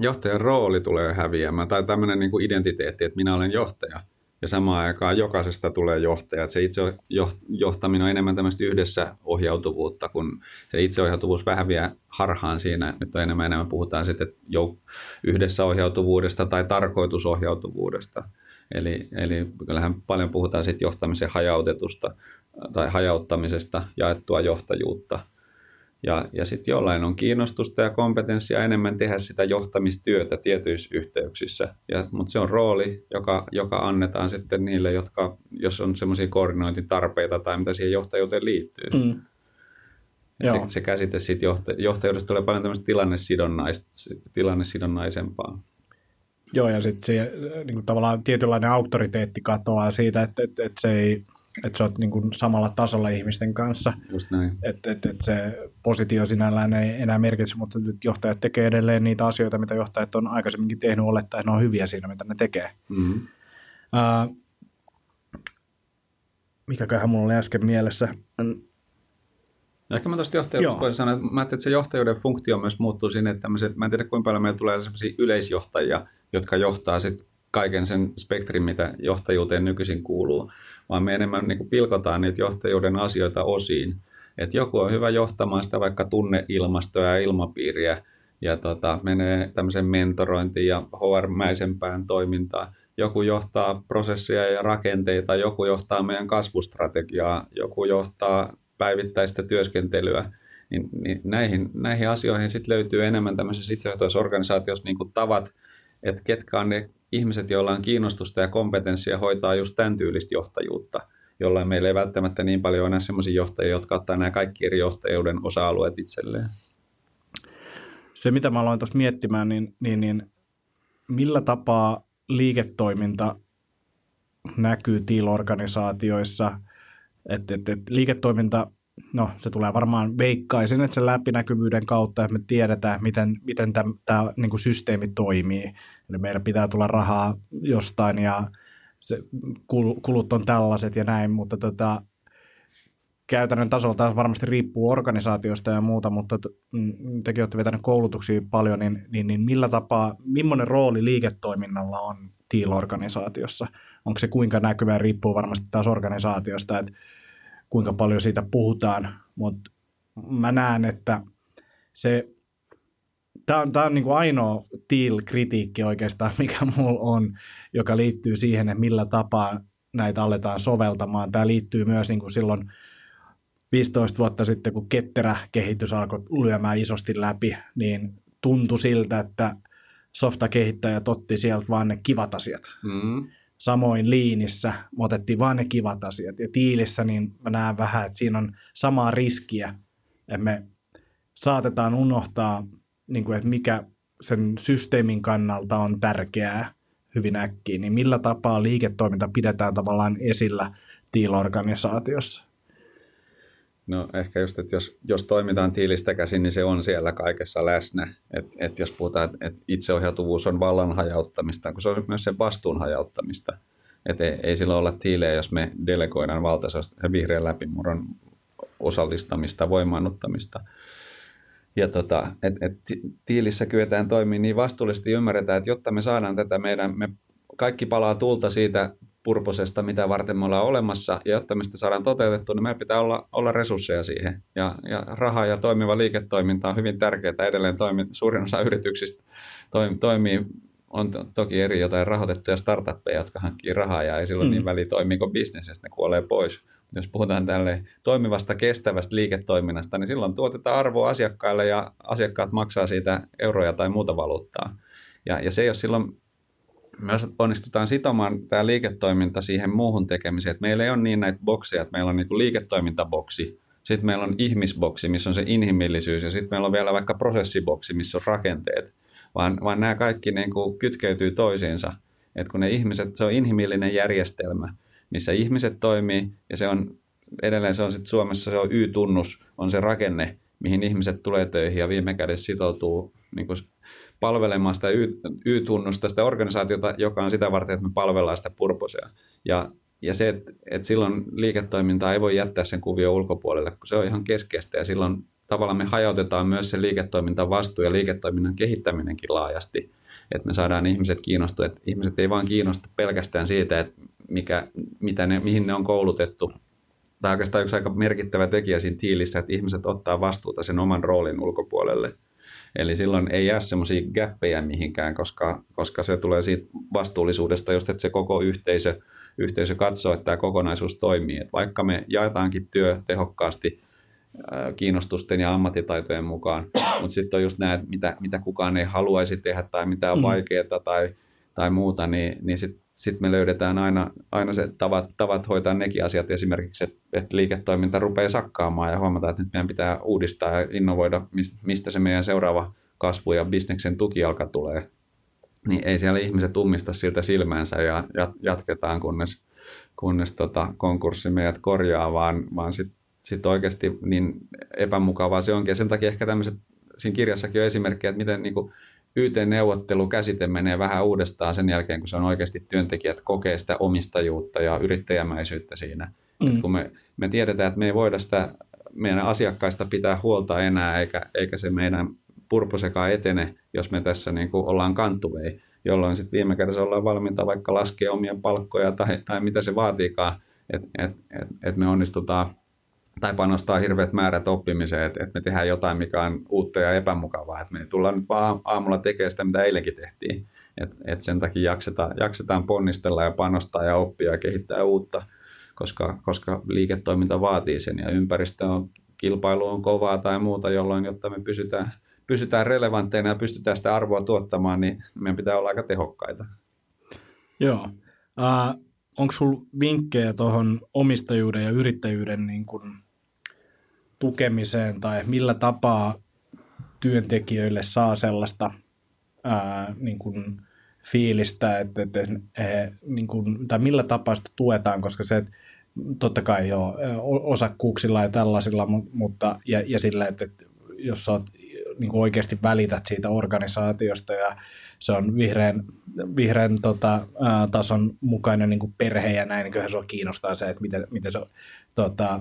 Johtajan rooli tulee häviämään, tai tämmöinen niin kuin identiteetti, että minä olen johtaja – ja samaan aikaan jokaisesta tulee johtaja. Että se itse johtaminen on enemmän tämmöistä yhdessä ohjautuvuutta, kun se itseohjautuvuus vähän vie harhaan siinä. Nyt on enemmän enemmän puhutaan sitten yhdessä ohjautuvuudesta tai tarkoitusohjautuvuudesta. Eli, eli kyllähän paljon puhutaan sitten johtamisen hajautetusta tai hajauttamisesta, jaettua johtajuutta – ja, ja sitten jollain on kiinnostusta ja kompetenssia enemmän tehdä sitä johtamistyötä tietyissä yhteyksissä. Mutta se on rooli, joka, joka annetaan sitten niille, jotka, jos on semmoisia koordinointitarpeita tai mitä siihen johtajuuteen liittyy. Mm. Se, se käsite siitä johta, johtajuudesta tulee paljon tämmöistä tilannesidonnais, tilannesidonnaisempaa. Joo, ja sitten se niin tavallaan tietynlainen auktoriteetti katoaa siitä, että, että, että se ei että sä oot niin kuin samalla tasolla ihmisten kanssa. Just näin. Että et, et se positio sinällään ei enää merkitse, mutta johtajat tekee edelleen niitä asioita, mitä johtajat on aikaisemminkin tehnyt olettaa, että ne on hyviä siinä, mitä ne tekee. Mm-hmm. Uh, mikäköhän mulla oli äsken mielessä. No ehkä mä tuosta johtajuudesta voisin sanoa, että mä että se johtajuuden funktio myös muuttuu sinne, että mä en tiedä kuinka paljon meillä tulee sellaisia yleisjohtajia, jotka johtaa sitten kaiken sen spektrin, mitä johtajuuteen nykyisin kuuluu vaan me enemmän niin kuin pilkotaan niitä johtajuuden asioita osiin. Että joku on hyvä johtamaan sitä vaikka tunneilmastoa ja ilmapiiriä ja tota, menee tämmöisen mentorointiin ja HR-mäisempään toimintaan. joku johtaa prosessia ja rakenteita, joku johtaa meidän kasvustrategiaa, joku johtaa päivittäistä työskentelyä, niin, niin näihin, näihin asioihin sitten löytyy enemmän tämmöisessä itsehoitoisessa organisaatiossa niin tavat, että ketkä on ne ihmiset, joilla on kiinnostusta ja kompetenssia hoitaa just tämän tyylistä johtajuutta, jolloin meillä ei välttämättä niin paljon enää sellaisia johtajia, jotka ottaa nämä kaikki eri johtajuuden osa-alueet itselleen. Se, mitä mä aloin tuossa miettimään, niin, niin, niin millä tapaa liiketoiminta näkyy TIL-organisaatioissa, että et, et liiketoiminta, no se tulee varmaan veikkaisin, että sen läpinäkyvyyden kautta, että me tiedetään, miten, miten tämä niin systeemi toimii. Eli meillä pitää tulla rahaa jostain ja se, kulut on tällaiset ja näin, mutta tota, käytännön tasolla taas varmasti riippuu organisaatiosta ja muuta, mutta mm, tekin olette vetäneet koulutuksia paljon, niin, niin, niin millä tapaa, millainen rooli liiketoiminnalla on TIL-organisaatiossa? Onko se kuinka näkyvä, riippuu varmasti taas organisaatiosta, että kuinka paljon siitä puhutaan, mutta mä näen, että se, tämä on, tämä on niin kuin ainoa TIL-kritiikki oikeastaan, mikä mulla on, joka liittyy siihen, että millä tapaa näitä aletaan soveltamaan. Tämä liittyy myös niin kuin silloin 15 vuotta sitten, kun ketterä kehitys alkoi lyömään isosti läpi, niin tuntui siltä, että softakehittäjät otti sieltä vaan ne kivat asiat. Mm. Samoin liinissä me otettiin vaan ne kivat asiat. Ja tiilissä niin mä näen vähän, että siinä on samaa riskiä, että me saatetaan unohtaa, niin kuin, että mikä sen systeemin kannalta on tärkeää hyvin äkkiä, niin millä tapaa liiketoiminta pidetään tavallaan esillä tiilorganisaatiossa? No ehkä just, että jos, jos toimitaan tiilistä käsin, niin se on siellä kaikessa läsnä. Et, et jos puhutaan, että et itseohjautuvuus on vallan hajauttamista, kun se on myös sen vastuun hajauttamista. Et ei, ei silloin olla tiilejä, jos me delegoidaan valta, se on vihreän läpimurron osallistamista, voimaannuttamista. Ja tota, et, et tiilissä kyetään toimimaan niin vastuullisesti ymmärretään, että jotta me saadaan tätä meidän, me kaikki palaa tulta siitä purposesta, mitä varten me ollaan olemassa, ja jotta me sitä saadaan toteutettua, niin meillä pitää olla, olla resursseja siihen. Ja, ja raha ja toimiva liiketoiminta on hyvin tärkeää. Edelleen toimi, suurin osa yrityksistä toimi, toimii, on to, toki eri jotain rahoitettuja startuppeja, jotka hankkii rahaa, ja ei silloin mm. niin väliä toimiiko bisnes, ne kuolee pois. Jos puhutaan tälle toimivasta, kestävästä liiketoiminnasta, niin silloin tuotetaan arvoa asiakkaille, ja asiakkaat maksaa siitä euroja tai muuta valuuttaa. Ja, ja se ei ole silloin me onnistutaan sitomaan tämä liiketoiminta siihen muuhun tekemiseen, että meillä ei ole niin näitä bokseja, että meillä on niin liiketoimintaboksi, sitten meillä on ihmisboksi, missä on se inhimillisyys, ja sitten meillä on vielä vaikka prosessiboksi, missä on rakenteet, vaan, vaan nämä kaikki niin kuin kytkeytyy toisiinsa. että kun ne ihmiset, se on inhimillinen järjestelmä, missä ihmiset toimii, ja se on edelleen se on sitten Suomessa se on Y-tunnus, on se rakenne, mihin ihmiset tulee töihin ja viime kädessä sitoutuu niin kuin palvelemaan sitä Y-tunnusta, sitä organisaatiota, joka on sitä varten, että me palvellaan sitä purposea. Ja, ja se, että, että silloin liiketoimintaa ei voi jättää sen kuvio ulkopuolelle, kun se on ihan keskeistä ja silloin tavallaan me hajautetaan myös se liiketoimintan vastuu ja liiketoiminnan kehittäminenkin laajasti, että me saadaan ihmiset kiinnostua, että ihmiset ei vaan kiinnostu pelkästään siitä, että mikä, mitä ne, mihin ne on koulutettu. Tämä on oikeastaan yksi aika merkittävä tekijä siinä tiilissä, että ihmiset ottaa vastuuta sen oman roolin ulkopuolelle – Eli silloin ei jää semmoisia gäppejä mihinkään, koska, koska se tulee siitä vastuullisuudesta, just että se koko yhteisö, yhteisö katsoo, että tämä kokonaisuus toimii. Et vaikka me jaetaankin työ tehokkaasti kiinnostusten ja ammattitaitojen mukaan, mutta sitten on just nämä, mitä, mitä kukaan ei haluaisi tehdä tai mitä on mm. vaikeaa tai, tai muuta, niin, niin sitten sit me löydetään aina, aina se tavat, tavat hoitaa nekin asiat. Esimerkiksi, että et liiketoiminta rupeaa sakkaamaan ja huomataan, että nyt meidän pitää uudistaa ja innovoida, mistä se meidän seuraava kasvu ja bisneksen tukijalka tulee. Niin ei siellä ihmiset ummista siltä silmäänsä ja jatketaan, kunnes, kunnes tota konkurssi meidät korjaa, vaan, vaan sitten sit oikeasti niin epämukavaa se onkin. Ja sen takia ehkä tämmöiset, siinä kirjassakin on esimerkkejä, että miten niin kuin YT-neuvottelukäsite menee vähän uudestaan sen jälkeen, kun se on oikeasti työntekijät kokee sitä omistajuutta ja yrittäjämäisyyttä siinä. Mm. Et kun me, me tiedetään, että me ei voida sitä meidän asiakkaista pitää huolta enää, eikä, eikä se meidän purposekaan etene, jos me tässä niin kuin ollaan kantuvei, jolloin sitten viime kädessä ollaan valmiita vaikka laskea omia palkkoja tai, tai mitä se vaatiikaan, että et, et, et me onnistutaan tai panostaa hirveät määrät oppimiseen, että, että me tehdään jotain, mikä on uutta ja epämukavaa. Että me tullaan nyt vaan aamulla tekemään sitä, mitä eilenkin tehtiin. Et, et sen takia jaksetaan, jaksetaan ponnistella ja panostaa ja oppia ja kehittää uutta, koska, koska liiketoiminta vaatii sen ja ympäristö on, kilpailu on kovaa tai muuta, jolloin jotta me pysytään, pysytään relevantteina ja pystytään sitä arvoa tuottamaan, niin meidän pitää olla aika tehokkaita. Joo. Uh, onko sinulla vinkkejä tuohon omistajuuden ja yrittäjyyden niin kun tukemiseen tai millä tapaa työntekijöille saa sellaista ää, niin kun fiilistä, että, että he, niin kun, tai millä tapaa sitä tuetaan, koska se, että totta kai joo, osakkuuksilla ja tällaisilla, mutta ja, ja sillä, että, että jos sä oot, niin oikeasti välität siitä organisaatiosta ja se on vihreän, vihreän tota, ää, tason mukainen niin kuin perhe ja näin, niin kyllähän se kiinnostaa se, että miten, miten se tota,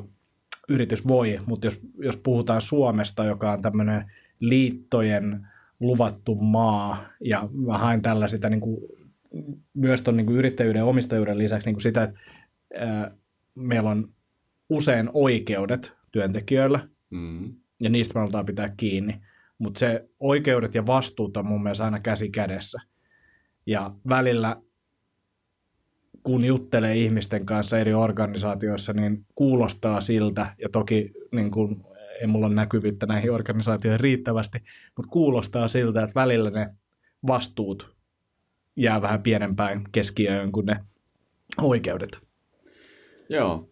yritys voi, mutta jos, jos puhutaan Suomesta, joka on tämmöinen liittojen luvattu maa, ja mä haen tällä sitä niin kuin, myös tuon niin yrittäjyyden ja omistajuuden lisäksi niin kuin sitä, että ää, meillä on usein oikeudet työntekijöillä, mm. ja niistä me halutaan pitää kiinni, mutta se oikeudet ja vastuut on mun mielestä aina käsi kädessä. Ja välillä, kun juttelee ihmisten kanssa eri organisaatioissa, niin kuulostaa siltä, ja toki niin kun, ei mulla ole näkyvyyttä näihin organisaatioihin riittävästi, mutta kuulostaa siltä, että välillä ne vastuut jää vähän pienempään keskiöön kuin ne oikeudet. Joo,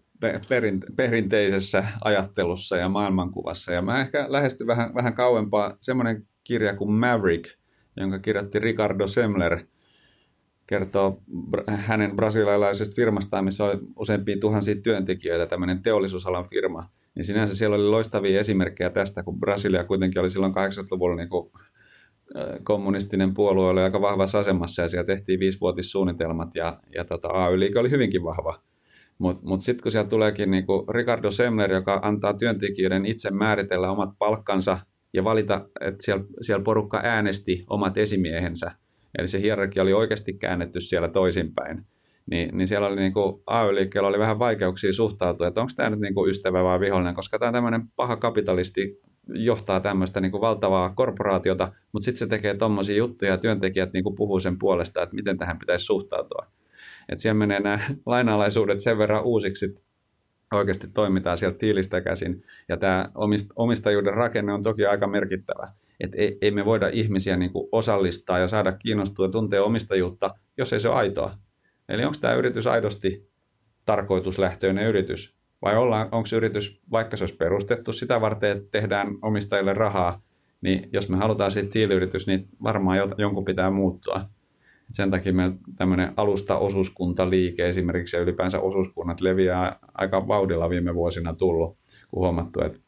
perinteisessä ajattelussa ja maailmankuvassa. Ja mä ehkä lähestyn vähän, vähän kauempaa semmoinen kirja kuin Maverick, jonka kirjoitti Ricardo Semler, kertoo hänen brasilialaisesta firmastaan, missä oli useampia tuhansia työntekijöitä, tämmöinen teollisuusalan firma. Niin sinänsä siellä oli loistavia esimerkkejä tästä, kun Brasilia kuitenkin oli silloin 80-luvulla niin kuin kommunistinen puolue oli aika vahvassa asemassa ja siellä tehtiin viisivuotissuunnitelmat ja, ja tota, AY-liike oli hyvinkin vahva. Mutta mut sitten kun siellä tuleekin niinku Ricardo Semler, joka antaa työntekijöiden itse määritellä omat palkkansa ja valita, että siellä, siellä porukka äänesti omat esimiehensä, eli se hierarkia oli oikeasti käännetty siellä toisinpäin, niin, niin siellä oli niinku, AY-liikkeellä oli vähän vaikeuksia suhtautua, että onko tämä nyt niinku ystävä vai vihollinen, koska tämä tämmöinen paha kapitalisti johtaa tämmöistä niinku valtavaa korporaatiota, mutta sitten se tekee tuommoisia juttuja ja työntekijät niinku puhuu sen puolesta, että miten tähän pitäisi suhtautua. Että siellä menee nämä lainalaisuudet sen verran uusiksi, oikeasti toimitaan sieltä tiilistä käsin. Ja tämä omistajuuden rakenne on toki aika merkittävä. Että ei, ei me voida ihmisiä niin kuin osallistaa ja saada kiinnostua ja tuntea omistajuutta, jos ei se ole aitoa. Eli onko tämä yritys aidosti tarkoituslähtöinen yritys? Vai onko yritys, vaikka se olisi perustettu sitä varten, että tehdään omistajille rahaa, niin jos me halutaan siitä tiiliyritys, niin varmaan jonkun pitää muuttua. Sen takia meillä tämmöinen alusta-osuuskuntaliike esimerkiksi ja ylipäänsä osuuskunnat leviää aika vauhdilla viime vuosina tullut, kun huomattu, että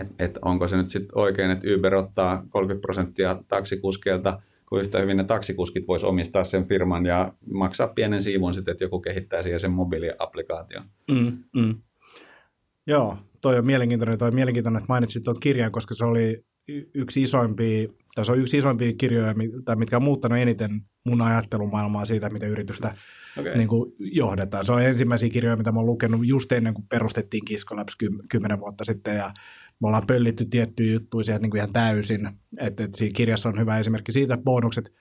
et, et onko se nyt sitten oikein, että Uber ottaa 30 prosenttia taksikuskeilta, kun yhtä hyvin ne taksikuskit vois omistaa sen firman ja maksaa pienen siivun sitten, että joku kehittää siihen sen mobiiliaplikaation. Mm, mm. Joo, toi on mielenkiintoinen, toi on mielenkiintoinen, että mainitsit tuon kirjan, koska se oli yksi isoimpia, tai se on yksi isoimpia kirjoja, tai mitkä on muuttanut eniten mun ajattelumaailmaa siitä, miten yritystä okay. niin kuin johdetaan. Se on ensimmäisiä kirjoja, mitä mä oon lukenut just ennen kuin perustettiin Kiskolabs kymmenen vuotta sitten, ja me ollaan pöllitty tiettyjä juttuja sieltä niin kuin ihan täysin. Että, että siinä kirjassa on hyvä esimerkki siitä, että bonukset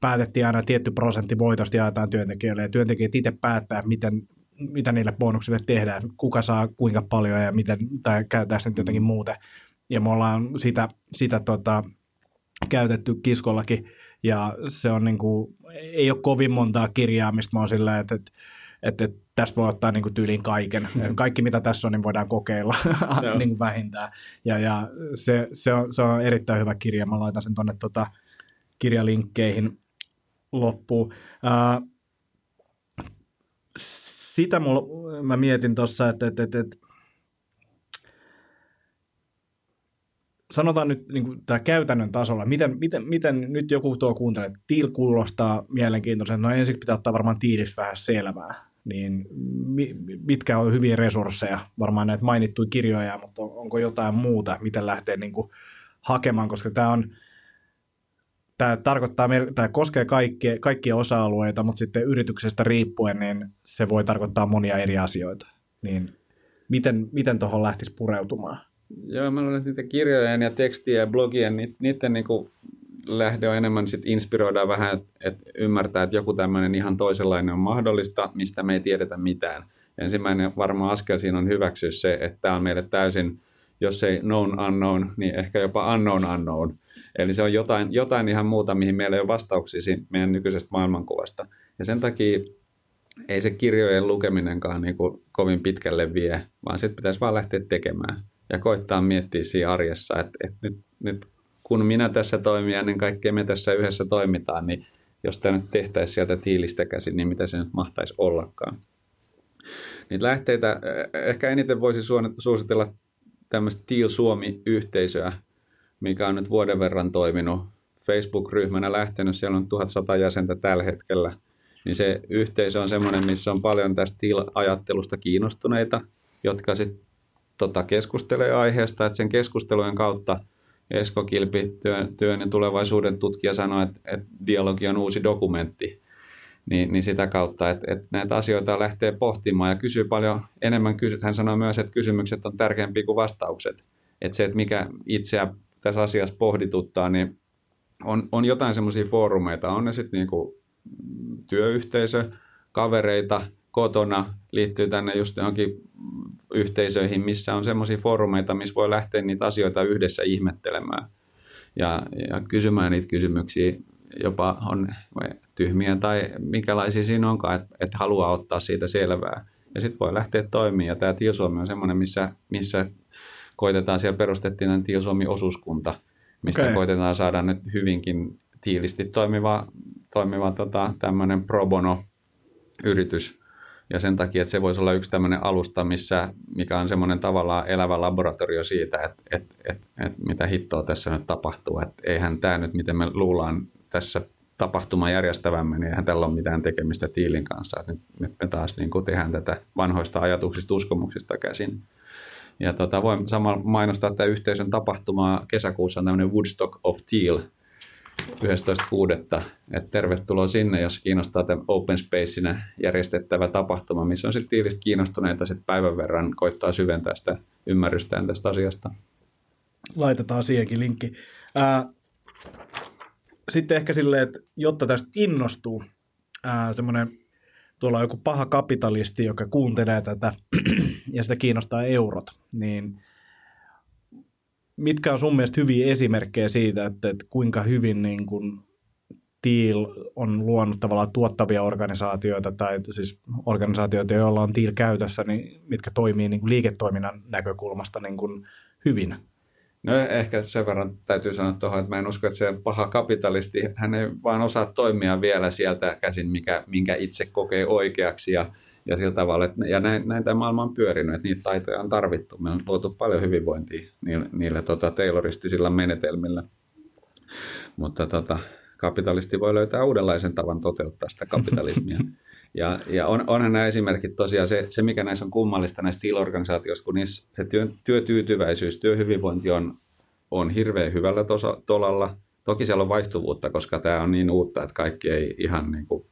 päätettiin aina tietty prosentti voitosta jaetaan työntekijöille, ja työntekijät itse päättää, miten, mitä niille bonuksille tehdään, kuka saa kuinka paljon ja miten, tai käytetään sitten jotenkin muuten. Ja me ollaan sitä, sitä tota, käytetty kiskollakin, ja se on niin kuin, ei ole kovin montaa kirjaa, mistä mä oon sillä, että, että, että, että tästä voi ottaa niin kuin tyyliin kaiken. Kaikki, mitä tässä on, niin voidaan kokeilla niin kuin vähintään. Ja, ja se, se, on, se on erittäin hyvä kirja. Mä laitan sen tuonne tota, kirjalinkkeihin loppuun. Uh, sitä mulla, mä mietin tuossa, että, että, että, että sanotaan nyt niin kuin tämä käytännön tasolla, miten, miten, miten nyt joku tuo kuuntelee, että tiil kuulostaa mielenkiintoisen, no ensin pitää ottaa varmaan tiilistä vähän selvää, niin mitkä on hyviä resursseja, varmaan näitä mainittuja kirjoja, mutta onko jotain muuta, miten lähtee niin kuin hakemaan, koska tämä on, tämä tarkoittaa, tämä koskee kaikkia, kaikkia osa-alueita, mutta sitten yrityksestä riippuen, niin se voi tarkoittaa monia eri asioita. Niin miten, miten tuohon lähtisi pureutumaan? Joo, mä luulen, että niitä kirjojen ja tekstien ja blogien, niiden niin kuin lähde on enemmän sit inspiroida vähän, että et ymmärtää, että joku tämmöinen ihan toisenlainen on mahdollista, mistä me ei tiedetä mitään. Ensimmäinen varmaan askel siinä on hyväksyä se, että tämä on meille täysin, jos ei known unknown, niin ehkä jopa unknown unknown. Eli se on jotain, jotain ihan muuta, mihin meillä ei ole vastauksia meidän nykyisestä maailmankuvasta. Ja sen takia ei se kirjojen lukeminenkaan niin kuin kovin pitkälle vie, vaan sitten pitäisi vaan lähteä tekemään ja koittaa miettiä siinä arjessa, että, että nyt, nyt kun minä tässä toimin ja ennen kaikkea me tässä yhdessä toimitaan, niin jos tämä nyt tehtäisiin sieltä tiilistä käsin, niin mitä se nyt mahtaisi ollakaan. Niitä lähteitä, eh, ehkä eniten voisi suositella tämmöistä Teal Suomi-yhteisöä, mikä on nyt vuoden verran toiminut Facebook-ryhmänä lähtenyt, siellä on 1100 jäsentä tällä hetkellä, niin se yhteisö on semmoinen, missä on paljon tästä ajattelusta kiinnostuneita, jotka sitten tota, keskustelee aiheesta, että sen keskustelujen kautta Esko Kilpi, työn, työn ja tulevaisuuden tutkija, sanoi, että, että dialogi on uusi dokumentti. Niin, niin sitä kautta, että, että näitä asioita lähtee pohtimaan ja kysyy paljon enemmän. Hän sanoi myös, että kysymykset on tärkeämpiä kuin vastaukset. Että se, että mikä itseä tässä asiassa pohdituttaa, niin on, on jotain semmoisia foorumeita. On ne sitten niinku työyhteisö, kavereita, kotona, liittyy tänne just johonkin yhteisöihin, missä on semmoisia foorumeita, missä voi lähteä niitä asioita yhdessä ihmettelemään ja, ja kysymään niitä kysymyksiä, jopa on tyhmiä tai minkälaisia siinä onkaan, että, että haluaa ottaa siitä selvää. Ja sitten voi lähteä toimimaan. Ja tämä Tilsuomi on semmoinen, missä, missä koitetaan, siellä perustettiin näin Tilsuomi-osuuskunta, mistä okay. koitetaan saada nyt hyvinkin tiilisti toimiva, toimiva tota, tämmöinen pro bono yritys ja sen takia, että se voisi olla yksi tämmöinen alusta, missä, mikä on semmoinen tavallaan elävä laboratorio siitä, että, että, että, että mitä hittoa tässä nyt tapahtuu. Että eihän tämä nyt, miten me luullaan tässä tapahtuma järjestävämme, niin eihän tällä ole mitään tekemistä tiilin kanssa. Että nyt, nyt me taas niin kuin tehdään tätä vanhoista ajatuksista, uskomuksista käsin. Ja tota, voin samalla mainostaa että yhteisön tapahtumaa kesäkuussa on tämmöinen Woodstock of Teal – 11.6. Että tervetuloa sinne, jos kiinnostaa tämä Open Spaceina järjestettävä tapahtuma, missä on sitten tiivistä kiinnostuneita sitten päivän verran koittaa syventää sitä ymmärrystään tästä asiasta. Laitetaan siihenkin linkki. Ää, sitten ehkä silleen, että jotta tästä innostuu, semmoinen tuolla on joku paha kapitalisti, joka kuuntelee tätä ja sitä kiinnostaa eurot, niin – mitkä on sun mielestä hyviä esimerkkejä siitä, että, että kuinka hyvin niin kuin Tiil on luonut tavallaan tuottavia organisaatioita tai siis organisaatioita, joilla on Tiil käytössä, niin mitkä toimii niin kuin liiketoiminnan näkökulmasta niin kuin hyvin? No ehkä sen verran täytyy sanoa tuohon, että mä en usko, että se paha kapitalisti, hän ei vaan osaa toimia vielä sieltä käsin, mikä, minkä itse kokee oikeaksi ja ja sillä tavalla, että, ja näin, näin tämä maailma on pyörinyt, että niitä taitoja on tarvittu. Me on luotu paljon hyvinvointia niillä, niillä tota, tayloristisilla menetelmillä. Mutta tota, kapitalisti voi löytää uudenlaisen tavan toteuttaa sitä kapitalismia. Ja, ja on, onhan nämä esimerkit tosiaan se, se, mikä näissä on kummallista näissä organisaatioissa, kun niissä se työ, työtyytyväisyys, työhyvinvointi on, on hirveän hyvällä tosa, tolalla. Toki siellä on vaihtuvuutta, koska tämä on niin uutta, että kaikki ei ihan niin kuin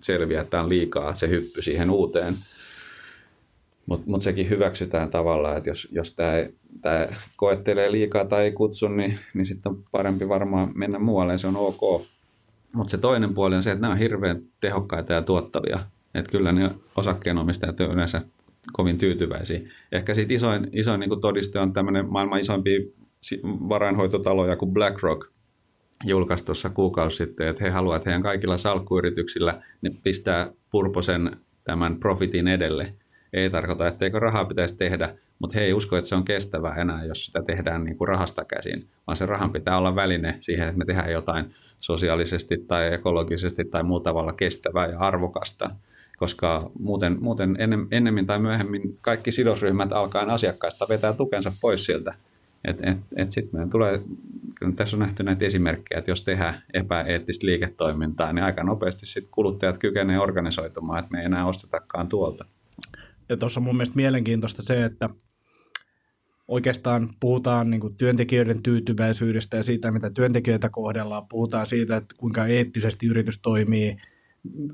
selviä, että on liikaa se hyppy siihen uuteen. Mutta mut sekin hyväksytään tavallaan, että jos, jos tämä koettelee liikaa tai ei kutsu, niin, niin sitten on parempi varmaan mennä muualle, se on ok. Mutta se toinen puoli on se, että nämä on hirveän tehokkaita ja tuottavia. Että kyllä ne osakkeenomistajat on yleensä kovin tyytyväisiä. Ehkä siitä isoin, isoin niin todiste on tämmöinen maailman isoimpia varainhoitotaloja kuin BlackRock, julkaisi tuossa kuukausi sitten, että he haluavat, että heidän kaikilla salkkuyrityksillä ne pistää purposen tämän profitin edelle. Ei tarkoita, etteikö rahaa pitäisi tehdä, mutta he ei usko, että se on kestävää enää, jos sitä tehdään niin kuin rahasta käsin, vaan se rahan pitää olla väline siihen, että me tehdään jotain sosiaalisesti tai ekologisesti tai muulla tavalla kestävää ja arvokasta, koska muuten, muuten ennemmin tai myöhemmin kaikki sidosryhmät alkaen asiakkaista vetää tukensa pois sieltä et, et, et sitten meidän tulee, kyllä tässä on nähty näitä esimerkkejä, että jos tehdään epäeettistä liiketoimintaa, niin aika nopeasti sit kuluttajat kykenevät organisoitumaan, että me ei enää ostetakaan tuolta. Ja tuossa on mun mielestä mielenkiintoista se, että oikeastaan puhutaan niin työntekijöiden tyytyväisyydestä ja siitä, mitä työntekijöitä kohdellaan. Puhutaan siitä, että kuinka eettisesti yritys toimii,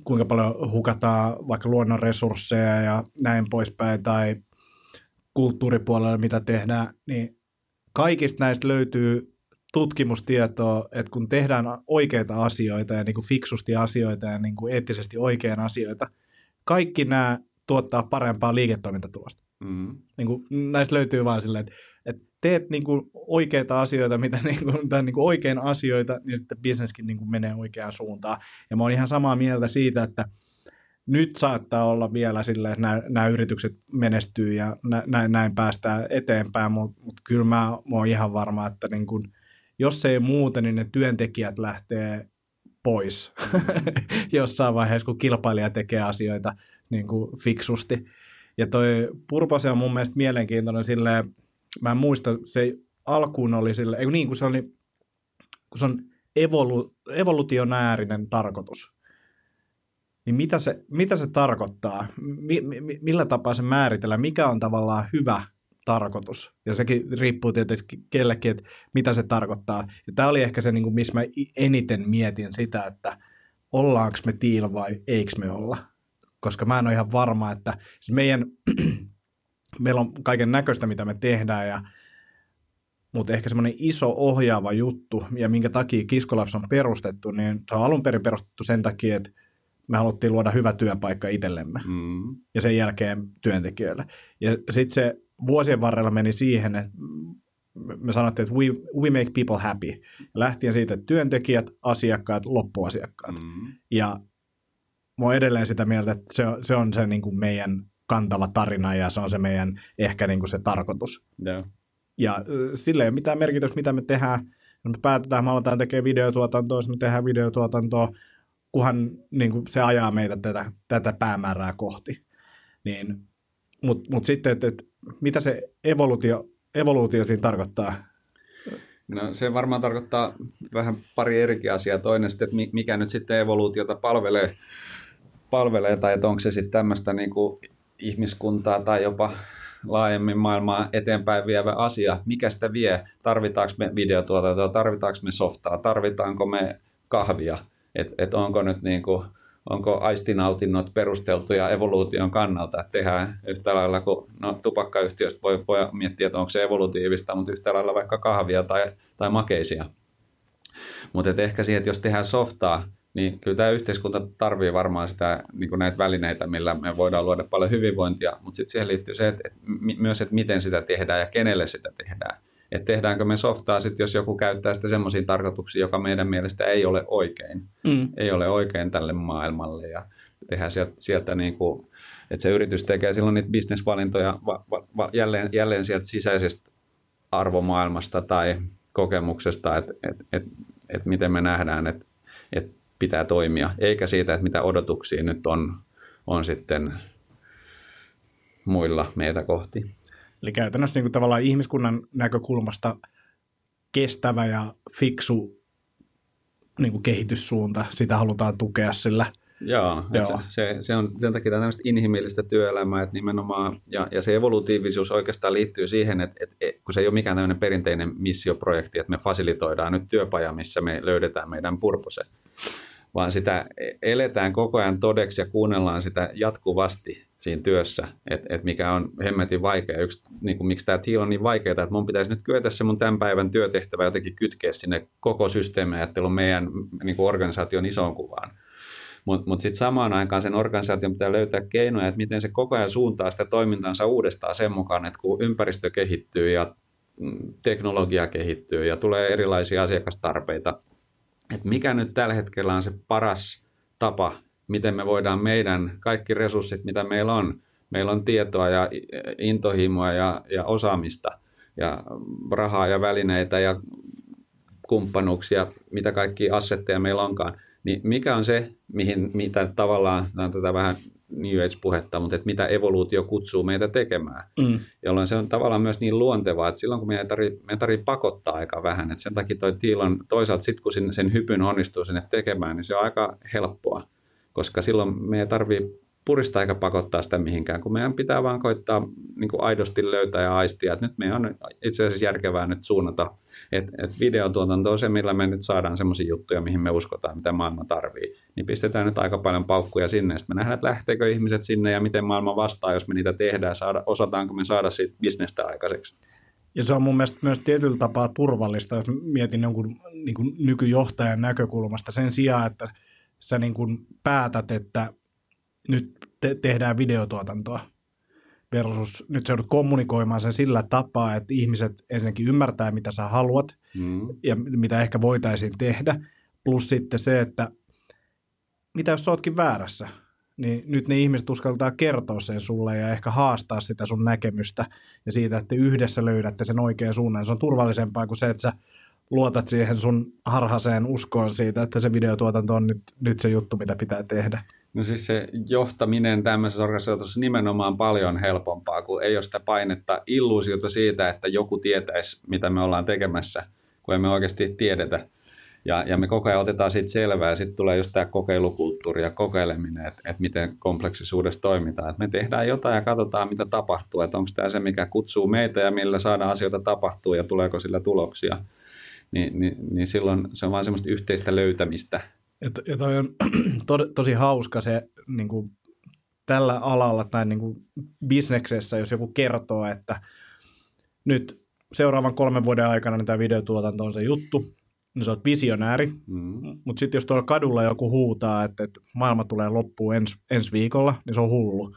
kuinka paljon hukataan vaikka luonnon resursseja ja näin poispäin, tai kulttuuripuolella mitä tehdään, niin kaikista näistä löytyy tutkimustietoa, että kun tehdään oikeita asioita ja niin kuin fiksusti asioita ja niin kuin eettisesti oikein asioita, kaikki nämä tuottaa parempaa liiketoimintatulosta. Mm-hmm. Niin kuin, näistä löytyy vain silleen, että, että teet niin kuin oikeita asioita, mitä niin kuin, tai niin kuin oikein asioita, niin sitten bisneskin niin kuin menee oikeaan suuntaan. Ja mä oon ihan samaa mieltä siitä, että nyt saattaa olla vielä silleen, että nämä, yritykset menestyy ja näin, näin päästään eteenpäin, mutta, mutta kyllä mä, mä oon ihan varma, että niin kuin, jos ei muuten, niin ne työntekijät lähtee pois jossain vaiheessa, kun kilpailija tekee asioita niin kuin fiksusti. Ja toi Purpose on mun mielestä mielenkiintoinen silleen, mä en muista, se alkuun oli sille, ei niin kuin se oli, kun se on evolu, evolutionäärinen tarkoitus, niin mitä se, mitä se tarkoittaa? Mi, mi, millä tapaa se määritellään? Mikä on tavallaan hyvä tarkoitus? Ja sekin riippuu tietysti kellekin, että mitä se tarkoittaa. Ja tämä oli ehkä se, niin kuin, missä mä eniten mietin sitä, että ollaanko me tiil vai eikö me olla. Koska mä en ole ihan varma, että siis meidän, meillä on kaiken näköistä, mitä me tehdään ja mutta ehkä semmoinen iso ohjaava juttu, ja minkä takia Kiskolabs on perustettu, niin se on alun perin perustettu sen takia, että me haluttiin luoda hyvä työpaikka itsellemme mm. ja sen jälkeen työntekijöille. Ja sitten se vuosien varrella meni siihen, että me sanottiin, että we, we make people happy. Lähtien siitä, että työntekijät, asiakkaat, loppuasiakkaat. Mm. Ja mä oon edelleen sitä mieltä, että se on se, on se niin kuin meidän kantava tarina ja se on se meidän ehkä niin kuin se tarkoitus. Yeah. Ja sillä ei ole mitään merkitystä, mitä me tehdään. Me päätetään, me aletaan tekemään videotuotantoa, me tehdään videotuotantoa, kunhan niin kuin se ajaa meitä tätä, tätä päämäärää kohti. Niin, Mutta mut sitten, että et, mitä se evoluutio, evoluutio siinä tarkoittaa? No se varmaan tarkoittaa vähän pari erikin asiaa. Toinen sitten, että mikä nyt sitten evoluutiota palvelee, palvelee tai että onko se sitten tämmöistä niin kuin ihmiskuntaa tai jopa laajemmin maailmaa eteenpäin vievä asia. Mikä sitä vie? Tarvitaanko me videotuotantoa, tarvitaanko me softaa, tarvitaanko me kahvia – että et onko nyt niin kuin, onko aistinautinnot perusteltuja evoluution kannalta, että tehdään yhtä lailla kuin no, tupakkayhtiöstä voi, voi miettiä, että onko se evolutiivista, mutta yhtä lailla vaikka kahvia tai, tai makeisia. Mutta ehkä siihen, että jos tehdään softaa, niin kyllä tämä yhteiskunta tarvii varmaan sitä, niin näitä välineitä, millä me voidaan luoda paljon hyvinvointia, mutta sitten siihen liittyy se, että, että myös, että miten sitä tehdään ja kenelle sitä tehdään että tehdäänkö me softaa sitten, jos joku käyttää sitä semmoisiin tarkoituksiin, joka meidän mielestä ei ole oikein. Mm. Ei ole oikein tälle maailmalle ja tehdään sieltä, sieltä niin kuin, että se yritys tekee silloin niitä bisnesvalintoja va, va, va, jälleen, jälleen sieltä sisäisestä arvomaailmasta tai kokemuksesta, että et, et, et miten me nähdään, että et pitää toimia, eikä siitä, että mitä odotuksia nyt on, on sitten muilla meitä kohti. Eli käytännössä niin kuin tavallaan ihmiskunnan näkökulmasta kestävä ja fiksu niin kuin kehityssuunta, sitä halutaan tukea sillä. Joo, Joo. Se, se, se, on sen takia tämmöistä inhimillistä työelämää, että nimenomaan, ja, ja se evolutiivisuus oikeastaan liittyy siihen, että, että, kun se ei ole mikään tämmöinen perinteinen missioprojekti, että me fasilitoidaan nyt työpaja, missä me löydetään meidän purpose, vaan sitä eletään koko ajan todeksi ja kuunnellaan sitä jatkuvasti siinä työssä, että et mikä on hemmetin vaikea. Yksi, niin kuin, miksi tämä tiila on niin vaikeaa, että mun pitäisi nyt kyetä se mun tämän päivän työtehtävä jotenkin kytkeä sinne koko systeemiajattelun meidän niin kuin organisaation isoon kuvaan. Mutta mut sitten samaan aikaan sen organisaation pitää löytää keinoja, että miten se koko ajan suuntaa sitä toimintansa uudestaan sen mukaan, että kun ympäristö kehittyy ja mm, teknologia kehittyy ja tulee erilaisia asiakastarpeita, että mikä nyt tällä hetkellä on se paras tapa miten me voidaan meidän kaikki resurssit, mitä meillä on, meillä on tietoa ja intohimoa ja, ja osaamista ja rahaa ja välineitä ja kumppanuuksia, mitä kaikki assetteja meillä onkaan, niin mikä on se, mihin, mitä tavallaan, tämä on tätä vähän New Age-puhetta, mutta että mitä evoluutio kutsuu meitä tekemään. Mm. Jolloin se on tavallaan myös niin luontevaa, että silloin kun meidän tarvitsee tarvii pakottaa aika vähän, että sen takia toi tiilon, toisaalta sitten kun sen, sen hypyn onnistuu sinne tekemään, niin se on aika helppoa koska silloin meidän tarvii puristaa eikä pakottaa sitä mihinkään, kun meidän pitää vaan koittaa niin kuin aidosti löytää ja aistia, että nyt meidän on itse asiassa järkevää nyt suunnata, että, että videotuotanto on se, millä me nyt saadaan semmoisia juttuja, mihin me uskotaan, mitä maailma tarvii, niin pistetään nyt aika paljon paukkuja sinne, sitten me nähdään, että lähteekö ihmiset sinne ja miten maailma vastaa, jos me niitä tehdään, saada, osataanko me saada siitä bisnestä aikaiseksi. Ja se on mun mielestä myös tietyllä tapaa turvallista, jos mietin jonkun niin kuin nykyjohtajan näkökulmasta sen sijaan, että sä niin kuin päätät, että nyt te- tehdään videotuotantoa versus nyt sä joudut kommunikoimaan sen sillä tapaa, että ihmiset ensinnäkin ymmärtää, mitä sä haluat mm. ja mitä ehkä voitaisiin tehdä, plus sitten se, että mitä jos sä ootkin väärässä, niin nyt ne ihmiset uskaltaa kertoa sen sulle ja ehkä haastaa sitä sun näkemystä ja siitä, että te yhdessä löydätte sen oikean suunnan. Se on turvallisempaa kuin se, että sä luotat siihen sun harhaseen uskoon siitä, että se videotuotanto on nyt, nyt se juttu, mitä pitää tehdä. No siis se johtaminen tämmöisessä organisaatiossa nimenomaan paljon helpompaa, kun ei ole sitä painetta, illuusiota siitä, että joku tietäisi, mitä me ollaan tekemässä, kun emme oikeasti tiedetä. Ja, ja me koko ajan otetaan siitä selvää sitten tulee just tämä kokeilukulttuuri ja kokeileminen, että, että miten kompleksisuudessa toimitaan. Että me tehdään jotain ja katsotaan, mitä tapahtuu, että onko tämä se, mikä kutsuu meitä ja millä saadaan asioita tapahtuu ja tuleeko sillä tuloksia. Ni, niin, niin silloin se on vain semmoista yhteistä löytämistä. Ja, ja toi on to, tosi hauska se niin kuin tällä alalla tai niin kuin bisneksessä, jos joku kertoo, että nyt seuraavan kolmen vuoden aikana niin tämä videotuotanto on se juttu, niin sä oot visionääri, mm. mutta sitten jos tuolla kadulla joku huutaa, että, että maailma tulee loppuun ens, ensi viikolla, niin se on hullu.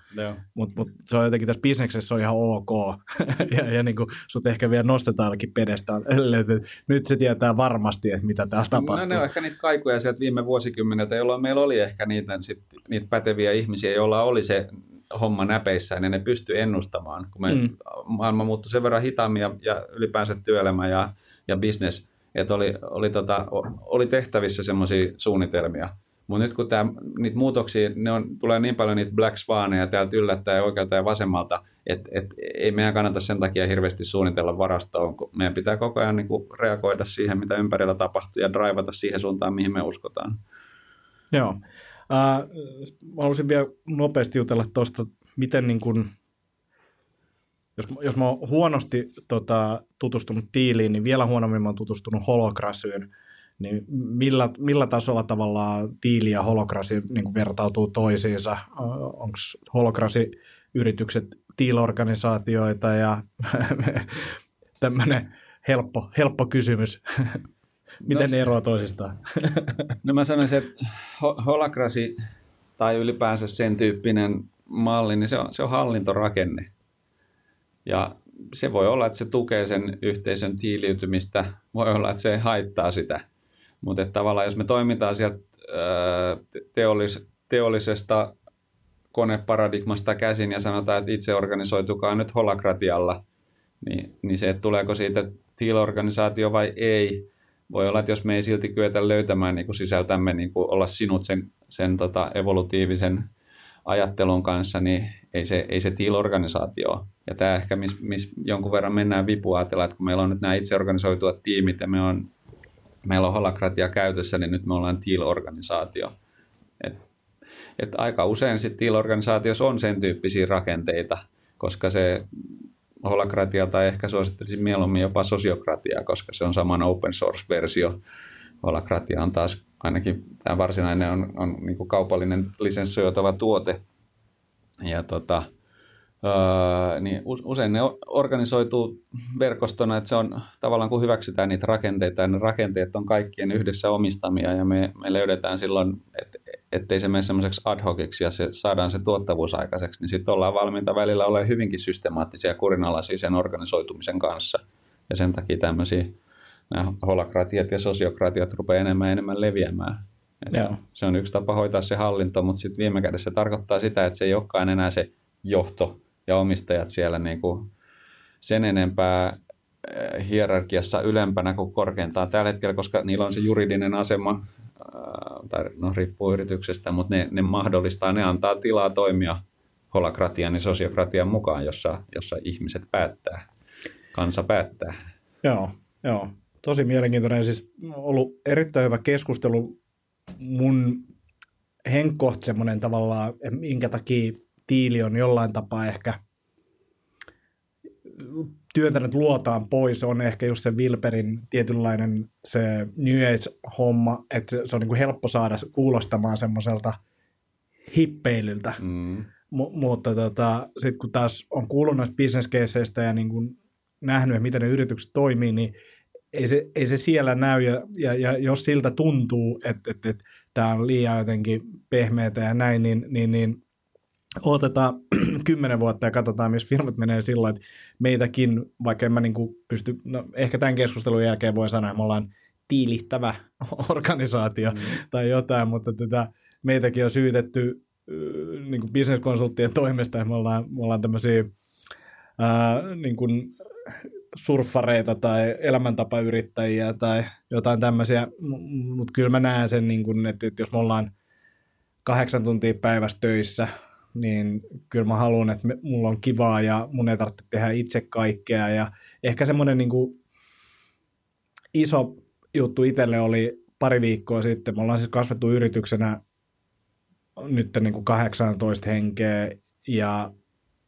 Mutta mut se on jotenkin tässä bisneksessä on ihan ok. ja ja niin sut ehkä vielä nostetaankin pedestä. Nyt se tietää varmasti, että mitä täällä tapahtuu. No ne on ehkä niitä kaikuja sieltä viime vuosikymmeneltä, jolloin meillä oli ehkä niitä, sit, niitä päteviä ihmisiä, joilla oli se homma näpeissä, niin ne pystyi ennustamaan. Kun me mm. maailma muuttui sen verran hitaammin ja, ja ylipäänsä työelämä ja, ja business – että oli, oli, tota, oli tehtävissä semmoisia suunnitelmia. Mutta nyt kun tää, niitä muutoksia, ne on, tulee niin paljon niitä black spaneja täältä yllättäen oikealta ja vasemmalta, että et, ei meidän kannata sen takia hirveästi suunnitella varastoon, kun meidän pitää koko ajan niin kuin reagoida siihen, mitä ympärillä tapahtuu ja drivata siihen suuntaan, mihin me uskotaan. Joo. Äh, haluaisin vielä nopeasti jutella tuosta, miten niin kuin jos, jos mä oon huonosti tota, tutustunut tiiliin, niin vielä huonommin mä oon tutustunut holokrasyyn, niin millä, millä tasolla tavallaan tiili ja holokrasi niin vertautuu toisiinsa? Onko holokrasi-yritykset tiilorganisaatioita ja tämmöinen helppo, helppo kysymys. Miten no, ne eroavat toisistaan? no mä sanoisin, että holakrasi tai ylipäänsä sen tyyppinen malli, niin se on, se on hallintorakenne. Ja se voi olla, että se tukee sen yhteisön tiiliytymistä, voi olla, että se haittaa sitä. Mutta tavallaan jos me toimitaan sieltä teollis- teollisesta koneparadigmasta käsin ja sanotaan, että itse organisoitukaa nyt holakratialla, niin, niin se, että tuleeko siitä tiilorganisaatio vai ei, voi olla, että jos me ei silti kyetä löytämään niin kuin sisältämme niin kuin olla sinut sen, sen tota evolutiivisen ajattelun kanssa, niin ei se, ei se teal-organisaatio. Ja tämä ehkä, missä mis jonkun verran mennään vipua ajatella, että kun meillä on nyt nämä itse organisoituvat tiimit ja me on, meillä on holakratia käytössä, niin nyt me ollaan teal-organisaatio. Et, et aika usein sitten teal-organisaatiossa on sen tyyppisiä rakenteita, koska se holakratia tai ehkä suosittelisin mieluummin jopa sosiokratia, koska se on saman open source-versio. Holakratia on taas ainakin tämä varsinainen on, on niin kuin kaupallinen lisenssioitava tuote. Ja tota, öö, niin usein ne organisoituu verkostona, että se on tavallaan kun hyväksytään niitä rakenteita ja ne rakenteet on kaikkien yhdessä omistamia ja me, me löydetään silloin, että ettei se mene semmoiseksi ad hociksi ja se, saadaan se tuottavuus aikaiseksi, niin sitten ollaan valmiita välillä olemaan hyvinkin systemaattisia kurinalaisia sen organisoitumisen kanssa. Ja sen takia tämmöisiä nämä holakratiat ja sosiokratiat rupeaa enemmän ja enemmän leviämään. Joo. Se on yksi tapa hoitaa se hallinto, mutta sitten viime kädessä se tarkoittaa sitä, että se ei olekaan enää se johto ja omistajat siellä niin kuin sen enempää eh, hierarkiassa ylempänä kuin korkeintaan tällä hetkellä, koska niillä on se juridinen asema, tai no riippuu yrityksestä, mutta ne, ne mahdollistaa, ne antaa tilaa toimia holakratian ja sosiokratian mukaan, jossa, jossa ihmiset päättää, kansa päättää. Joo, joo tosi mielenkiintoinen. Siis ollut erittäin hyvä keskustelu. Mun henkkoht semmoinen tavallaan, minkä takia tiili on jollain tapaa ehkä työntänyt luotaan pois, on ehkä just se Wilperin tietynlainen se New Age-homma, että se on niin kuin helppo saada kuulostamaan semmoiselta hippeilyltä. Mm. M- mutta tota, sitten kun taas on kuullut noista bisneskeisseistä ja niin kuin nähnyt, että miten ne yritykset toimii, niin ei se, ei se siellä näy, ja, ja, ja jos siltä tuntuu, että, että, että tämä on liian jotenkin pehmeätä ja näin, niin, niin, niin otetaan kymmenen vuotta ja katsotaan, missä firmat menee sillä että meitäkin, vaikka en mä niin kuin pysty, no ehkä tämän keskustelun jälkeen voi sanoa, että me ollaan tiilittävä organisaatio mm. tai jotain, mutta tätä, meitäkin on syytetty niin kuin bisneskonsulttien toimesta, että me ollaan, me ollaan tämmöisiä ää, niin kuin surffareita tai elämäntapayrittäjiä tai jotain tämmöisiä, mutta kyllä mä näen sen, niin kuin, että, jos me ollaan kahdeksan tuntia päivässä töissä, niin kyllä mä haluan, että mulla on kivaa ja mun ei tarvitse tehdä itse kaikkea. Ja ehkä semmoinen niin iso juttu itselle oli pari viikkoa sitten, me ollaan siis kasvettu yrityksenä nyt niin kuin 18 henkeä ja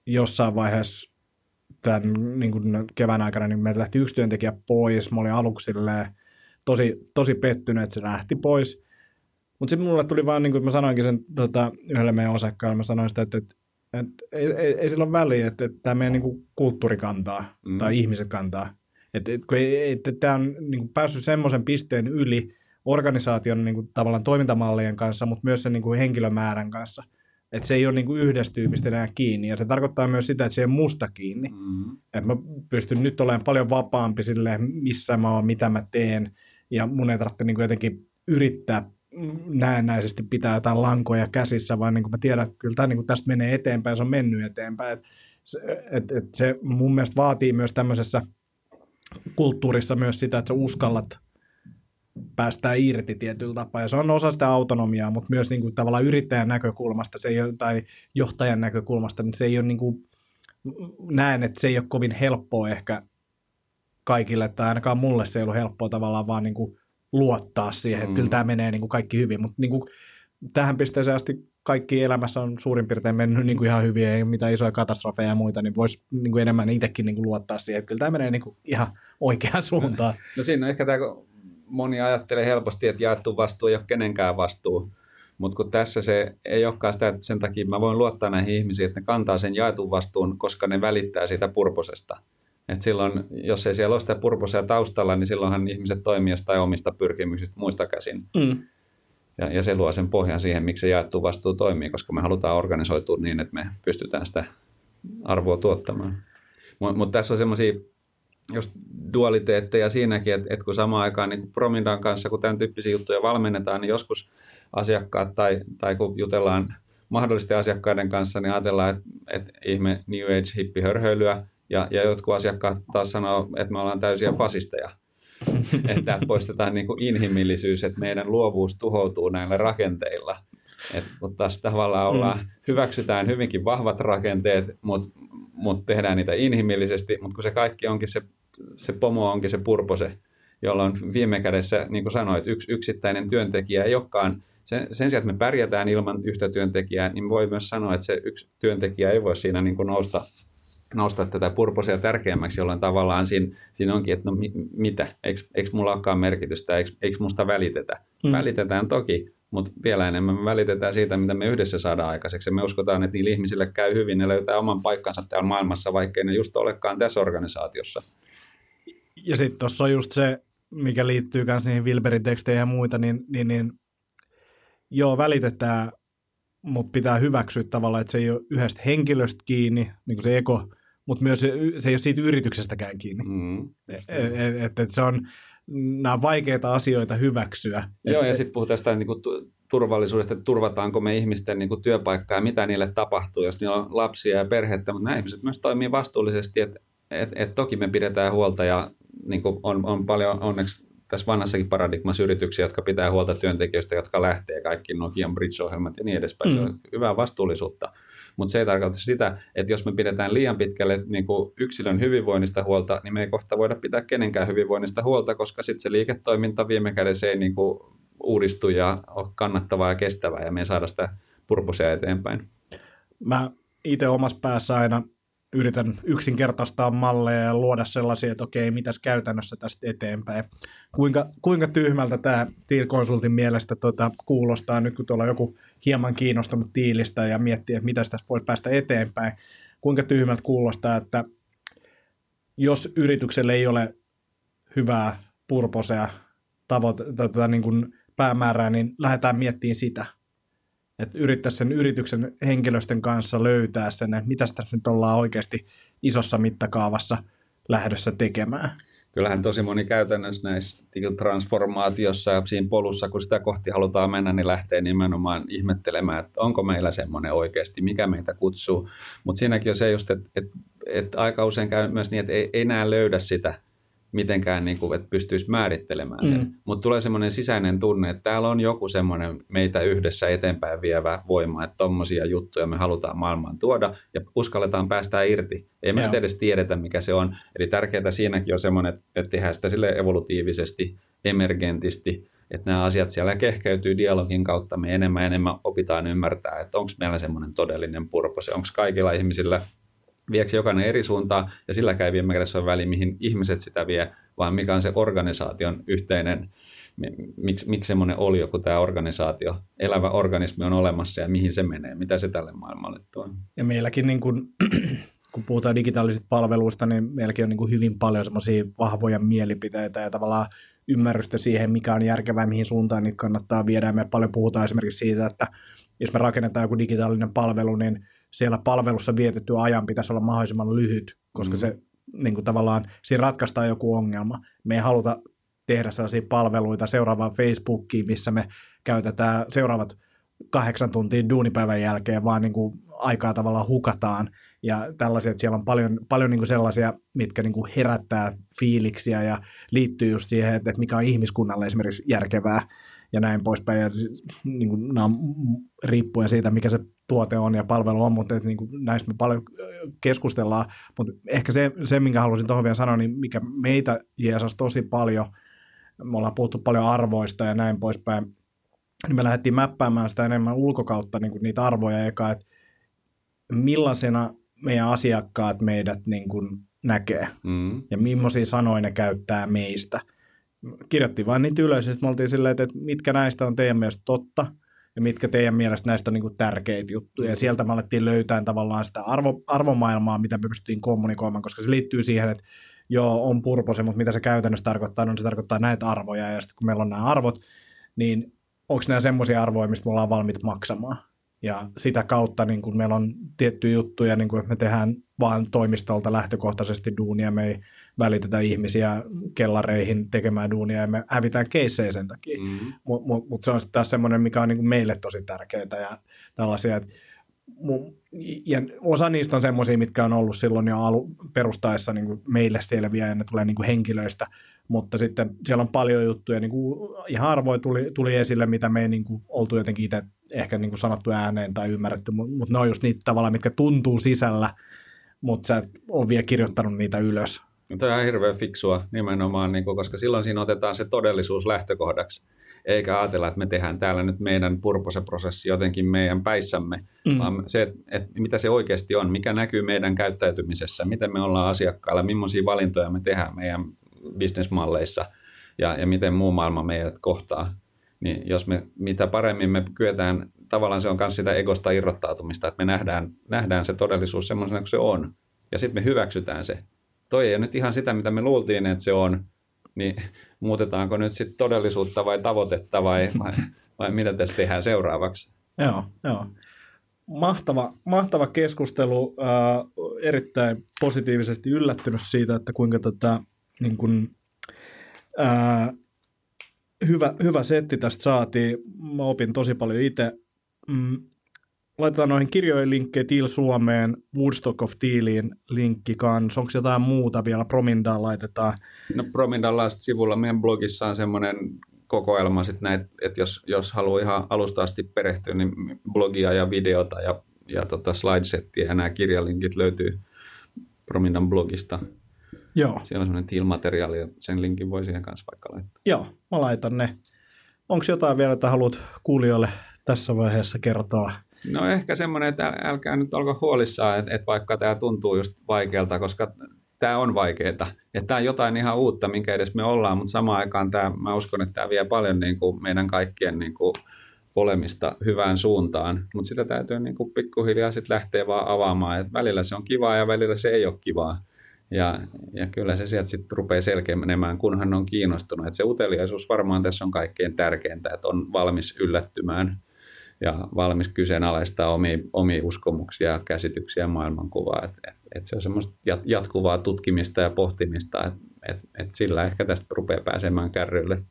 jossain vaiheessa tämän niin kuin kevään aikana niin meiltä lähti yksi työntekijä pois. Mä olin aluksi tosi, tosi pettynyt, että se lähti pois. Mutta sitten mulle tuli vaan, niin kuin mä sanoinkin sen tota, yhdelle meidän osakkaalle, mä sanoin sitä, että, että, että ei, ei, ei sillä ole väliä, että, että tämä meidän niin kuin kulttuuri kantaa mm. tai ihmiset kantaa. Että, että kun ei, että tämä on niin kuin päässyt semmoisen pisteen yli organisaation niin kuin, tavallaan toimintamallien kanssa, mutta myös sen niin kuin henkilömäärän kanssa – että se ei ole niin kuin yhdestä tyypistä enää kiinni. Ja se tarkoittaa myös sitä, että se ei ole musta kiinni. Mm-hmm. Että mä pystyn nyt olemaan paljon vapaampi silleen, missä mä oon, mitä mä teen. Ja mun ei tarvitse niin kuin jotenkin yrittää näennäisesti pitää jotain lankoja käsissä, vaan niin kuin mä tiedän, että kyllä tämä niin kuin tästä menee eteenpäin se on mennyt eteenpäin. Et se, et, et se mun mielestä vaatii myös tämmöisessä kulttuurissa myös sitä, että sä uskallat – päästään irti tietyllä tapaa, ja se on osa sitä autonomiaa, mutta myös niin kuin tavallaan yrittäjän näkökulmasta se ei ole, tai johtajan näkökulmasta, niin se ei ole niin kuin, näen, että se ei ole kovin helppoa ehkä kaikille, tai ainakaan mulle se ei ollut helppoa tavallaan vaan niin kuin luottaa siihen, että mm. kyllä tämä menee niin kuin kaikki hyvin, mutta niin kuin tähän pisteeseen asti kaikki elämässä on suurin piirtein mennyt niin kuin ihan hyvin, ei mitään isoja katastrofeja ja muita, niin voisi niin kuin enemmän itsekin niin kuin luottaa siihen, että kyllä tämä menee niin kuin ihan oikeaan suuntaan. No siinä on ehkä tämä, moni ajattelee helposti, että jaettu vastuu ei ole kenenkään vastuu. Mutta kun tässä se ei olekaan sitä, että sen takia mä voin luottaa näihin ihmisiin, että ne kantaa sen jaetun vastuun, koska ne välittää siitä purposesta. Et silloin, jos ei siellä ole sitä purposia taustalla, niin silloinhan ihmiset toimii jostain omista pyrkimyksistä muista käsin. Mm. Ja, ja se luo sen pohjan siihen, miksi se jaettu vastuu toimii, koska me halutaan organisoitua niin, että me pystytään sitä arvoa tuottamaan. Mutta mut tässä on semmoisia just dualiteetteja siinäkin, että, että kun samaan aikaan niin Promindan kanssa, kun tämän tyyppisiä juttuja valmennetaan, niin joskus asiakkaat tai, tai kun jutellaan mahdollisten asiakkaiden kanssa, niin ajatellaan, että, että ihme New Age hippi hörhöilyä, ja, ja jotkut asiakkaat taas sanoo, että me ollaan täysiä fasisteja. että poistetaan niin kuin inhimillisyys, että meidän luovuus tuhoutuu näillä rakenteilla. Et, mutta taas tavallaan ollaan, mm. hyväksytään hyvinkin vahvat rakenteet, mutta mut tehdään niitä inhimillisesti, mutta kun se kaikki onkin se, se pomo onkin se purpose, jolloin viime kädessä, niin kuin sanoit, yksi yksittäinen työntekijä ei olekaan, sen, sen sijaan, että me pärjätään ilman yhtä työntekijää, niin voi myös sanoa, että se yksi työntekijä ei voi siinä niin kuin nousta, nousta tätä purposia tärkeämmäksi, jolloin tavallaan siinä, siinä onkin, että no mi, mitä, eikö, eikö mulla olekaan merkitystä, eikö, eikö musta välitetä. Mm. Välitetään toki, mutta vielä enemmän me välitetään siitä, mitä me yhdessä saadaan aikaiseksi. me uskotaan, että niillä ihmisille käy hyvin, ne löytää oman paikkansa täällä maailmassa, vaikkei ne just olekaan tässä organisaatiossa. Ja sitten tuossa on just se, mikä liittyy myös niihin Wilberin teksteihin ja muita, niin, niin, niin joo, välitetään, mutta pitää hyväksyä tavallaan, että se ei ole yhdestä henkilöstä kiinni, niin kuin se eko, mutta myös se, se ei ole siitä yrityksestäkään kiinni. Mm. Et, et, et se on, nämä vaikeita asioita hyväksyä. Joo, ja sitten puhutaan sitä niin kuin turvallisuudesta, että turvataanko me ihmisten niin kuin työpaikkaa ja mitä niille tapahtuu, jos niillä on lapsia ja perhettä, mutta nämä ihmiset myös toimii vastuullisesti, että et, et toki me pidetään huolta ja niin kuin on, on paljon onneksi tässä vanhassakin paradigmassa yrityksiä, jotka pitää huolta työntekijöistä, jotka lähtee, kaikki Nokian Bridge-ohjelmat ja niin edespäin. Mm. Se on hyvää vastuullisuutta. Mutta se ei tarkoita sitä, että jos me pidetään liian pitkälle niin kuin yksilön hyvinvoinnista huolta, niin me ei kohta voida pitää kenenkään hyvinvoinnista huolta, koska sitten se liiketoiminta viime kädessä ei niin kuin uudistu ja ole kannattavaa ja kestävää ja me ei saada sitä purposia eteenpäin. Mä itse omassa päässä aina yritän yksinkertaistaa malleja ja luoda sellaisia, että okei, mitäs käytännössä tästä eteenpäin. Kuinka, kuinka tyhmältä tämä Tiil-konsultin mielestä tota, kuulostaa nyt, kun tuolla joku hieman kiinnostunut tiilistä ja miettii, että mitä tästä voisi päästä eteenpäin. Kuinka tyhmältä kuulostaa, että jos yritykselle ei ole hyvää purposea tavoite, tätä niin kuin päämäärää, niin lähdetään miettimään sitä. Että yrittäisi sen yrityksen henkilöstön kanssa löytää sen, että mitä tässä nyt ollaan oikeasti isossa mittakaavassa lähdössä tekemään. Kyllähän tosi moni käytännössä näissä transformaatiossa ja siinä polussa, kun sitä kohti halutaan mennä, niin lähtee nimenomaan ihmettelemään, että onko meillä semmoinen oikeasti, mikä meitä kutsuu. Mutta siinäkin on se just, että, että, että aika usein käy myös niin, että ei, ei enää löydä sitä mitenkään, niin kuin, että pystyisi määrittelemään sen. Mm. Mutta tulee semmoinen sisäinen tunne, että täällä on joku semmoinen meitä yhdessä eteenpäin vievä voima, että tommosia juttuja me halutaan maailmaan tuoda ja uskalletaan päästää irti. Ei me nyt edes tiedetä, mikä se on. Eli tärkeää siinäkin on semmoinen, että tehdään sitä sille evolutiivisesti, emergentisti, että nämä asiat siellä kehkeytyy dialogin kautta. Me enemmän ja enemmän opitaan ymmärtää, että onko meillä semmoinen todellinen purpose, onko kaikilla ihmisillä – viekö jokainen eri suuntaan, ja sillä ei viime kädessä ole väli, mihin ihmiset sitä vie, vaan mikä on se organisaation yhteinen, miksi, miksi semmoinen oli joku tämä organisaatio, elävä organismi on olemassa ja mihin se menee, mitä se tälle maailmalle tuo. Ja meilläkin, niin kun, kun puhutaan digitaalisista palveluista, niin meilläkin on niin kuin hyvin paljon semmoisia vahvoja mielipiteitä ja tavallaan ymmärrystä siihen, mikä on järkevää, mihin suuntaan niitä kannattaa viedä. Me paljon puhutaan esimerkiksi siitä, että jos me rakennetaan joku digitaalinen palvelu, niin siellä palvelussa vietetty ajan pitäisi olla mahdollisimman lyhyt, koska mm. se niin kuin tavallaan siinä ratkaistaan joku ongelma. Me ei haluta tehdä sellaisia palveluita seuraavaan Facebookiin, missä me käytetään seuraavat kahdeksan tuntia duunipäivän jälkeen, vaan niin kuin aikaa tavallaan hukataan. Ja tällaisia, että siellä on paljon, paljon niin kuin sellaisia, mitkä niin kuin herättää fiiliksiä ja liittyy just siihen, että mikä on ihmiskunnalle esimerkiksi järkevää ja näin poispäin. Ja niin kuin, nämä on riippuen siitä, mikä se tuote on ja palvelu on, mutta niin kuin, näistä me paljon keskustellaan. Mutta ehkä se, se, minkä halusin tuohon vielä sanoa, niin mikä meitä jeesasi tosi paljon, me ollaan puhuttu paljon arvoista ja näin poispäin, niin me lähdettiin mäppäämään sitä enemmän ulkokautta niin kuin niitä arvoja eka, että millaisena meidän asiakkaat meidät niin kuin näkee mm. ja millaisia sanoja ne käyttää meistä – kirjoitti vain niitä ylös, että me oltiin silleen, että mitkä näistä on teidän mielestä totta, ja mitkä teidän mielestä näistä on niin tärkeitä juttuja. Ja sieltä me alettiin löytää tavallaan sitä arvo, arvomaailmaa, mitä me pystyttiin kommunikoimaan, koska se liittyy siihen, että joo, on purpose, mutta mitä se käytännössä tarkoittaa, no se tarkoittaa näitä arvoja, ja sitten kun meillä on nämä arvot, niin onko nämä semmoisia arvoja, mistä me ollaan valmiit maksamaan. Ja sitä kautta niin kun meillä on tiettyjä juttuja, niin kun me tehdään vaan toimistolta lähtökohtaisesti duunia, me ei välitetä ihmisiä kellareihin tekemään duunia ja me hävitään keissejä sen takia. Mm-hmm. Mutta mut, mut se on sitten taas semmoinen, mikä on niin meille tosi tärkeää ja tällaisia, että ja osa niistä on semmoisia, mitkä on ollut silloin jo alu, perustaessa niin kuin meille selviä ja ne tulee niin kuin henkilöistä, mutta sitten siellä on paljon juttuja, niin kuin ihan harvoin tuli, tuli esille, mitä me ei niin kuin oltu jotenkin itse ehkä niin kuin sanottu ääneen tai ymmärretty, mutta ne on just niitä tavalla, mitkä tuntuu sisällä, mutta sä et ole vielä kirjoittanut niitä ylös. Tämä on hirveän fiksua nimenomaan, niin kuin, koska silloin siinä otetaan se todellisuus lähtökohdaksi, eikä ajatella, että me tehdään täällä nyt meidän purposeprosessi jotenkin meidän päissämme, mm. vaan se, että, että mitä se oikeasti on, mikä näkyy meidän käyttäytymisessä, miten me ollaan asiakkailla, millaisia valintoja me tehdään meidän bisnesmalleissa ja, ja miten muu maailma meidät kohtaa. Niin jos me, mitä paremmin me kyetään, tavallaan se on myös sitä egosta irrottautumista, että me nähdään, nähdään se todellisuus semmoisena kuin se on, ja sitten me hyväksytään se toi ei ole nyt ihan sitä, mitä me luultiin, että se on, niin muutetaanko nyt sitten todellisuutta vai tavoitetta vai, vai, vai mitä tässä tehdään seuraavaksi? Joo, joo. Mahtava, mahtava keskustelu, äh, erittäin positiivisesti yllättynyt siitä, että kuinka tota, niin kun, äh, hyvä, hyvä setti tästä saatiin. Mä opin tosi paljon itse. Mm, laitetaan noihin kirjojen linkkejä Til Suomeen, Woodstock of Tealiin linkki kanssa. Onko jotain muuta vielä? Promindaan laitetaan. No Promindalla sivulla meidän blogissa on semmoinen kokoelma, sit näit, että jos, jos haluaa ihan alusta asti perehtyä, niin blogia ja videota ja, ja tota slidesettiä ja nämä kirjalinkit löytyy Promindan blogista. Joo. Siellä on semmoinen tilmateriaali ja sen linkin voi siihen kanssa vaikka laittaa. Joo, mä laitan ne. Onko jotain vielä, että haluat kuulijoille tässä vaiheessa kertoa? No ehkä semmoinen, että älkää nyt olko huolissaan, että, että vaikka tämä tuntuu just vaikealta, koska tämä on vaikeaa. Että tämä on jotain ihan uutta, minkä edes me ollaan, mutta samaan aikaan tämä, mä uskon, että tämä vie paljon niin kuin meidän kaikkien niin kuin olemista hyvään suuntaan, mutta sitä täytyy niin kuin pikkuhiljaa sitten lähteä vaan avaamaan, että välillä se on kivaa ja välillä se ei ole kivaa. Ja, ja kyllä se sieltä sitten rupeaa selkeä menemään, kunhan on kiinnostunut. Että se uteliaisuus varmaan tässä on kaikkein tärkeintä, että on valmis yllättymään ja valmis kyseenalaistaa omia, omia uskomuksia ja käsityksiä ja maailmankuvaa. Että et, et se on semmoista jatkuvaa tutkimista ja pohtimista, että et, et sillä ehkä tästä rupeaa pääsemään kärrylle,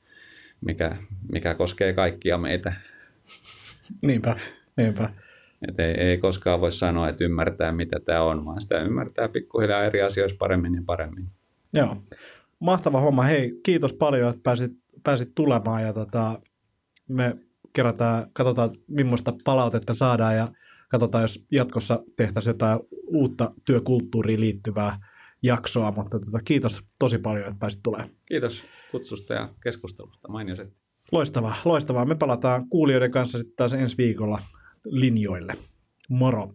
mikä, mikä koskee kaikkia meitä. Niinpä, niinpä. Et ei, ei koskaan voi sanoa, että ymmärtää mitä tämä on, vaan sitä ymmärtää pikkuhiljaa eri asioissa paremmin ja paremmin. Joo, mahtava homma. Hei, kiitos paljon, että pääsit, pääsit tulemaan ja tota, me kerätään, katsotaan millaista palautetta saadaan ja katsotaan, jos jatkossa tehtäisiin jotain uutta työkulttuuriin liittyvää jaksoa, mutta tota, kiitos tosi paljon, että pääsit tulemaan. Kiitos kutsusta ja keskustelusta, mainioset. Loistavaa, loistavaa. Me palataan kuulijoiden kanssa sitten taas ensi viikolla linjoille. Moro!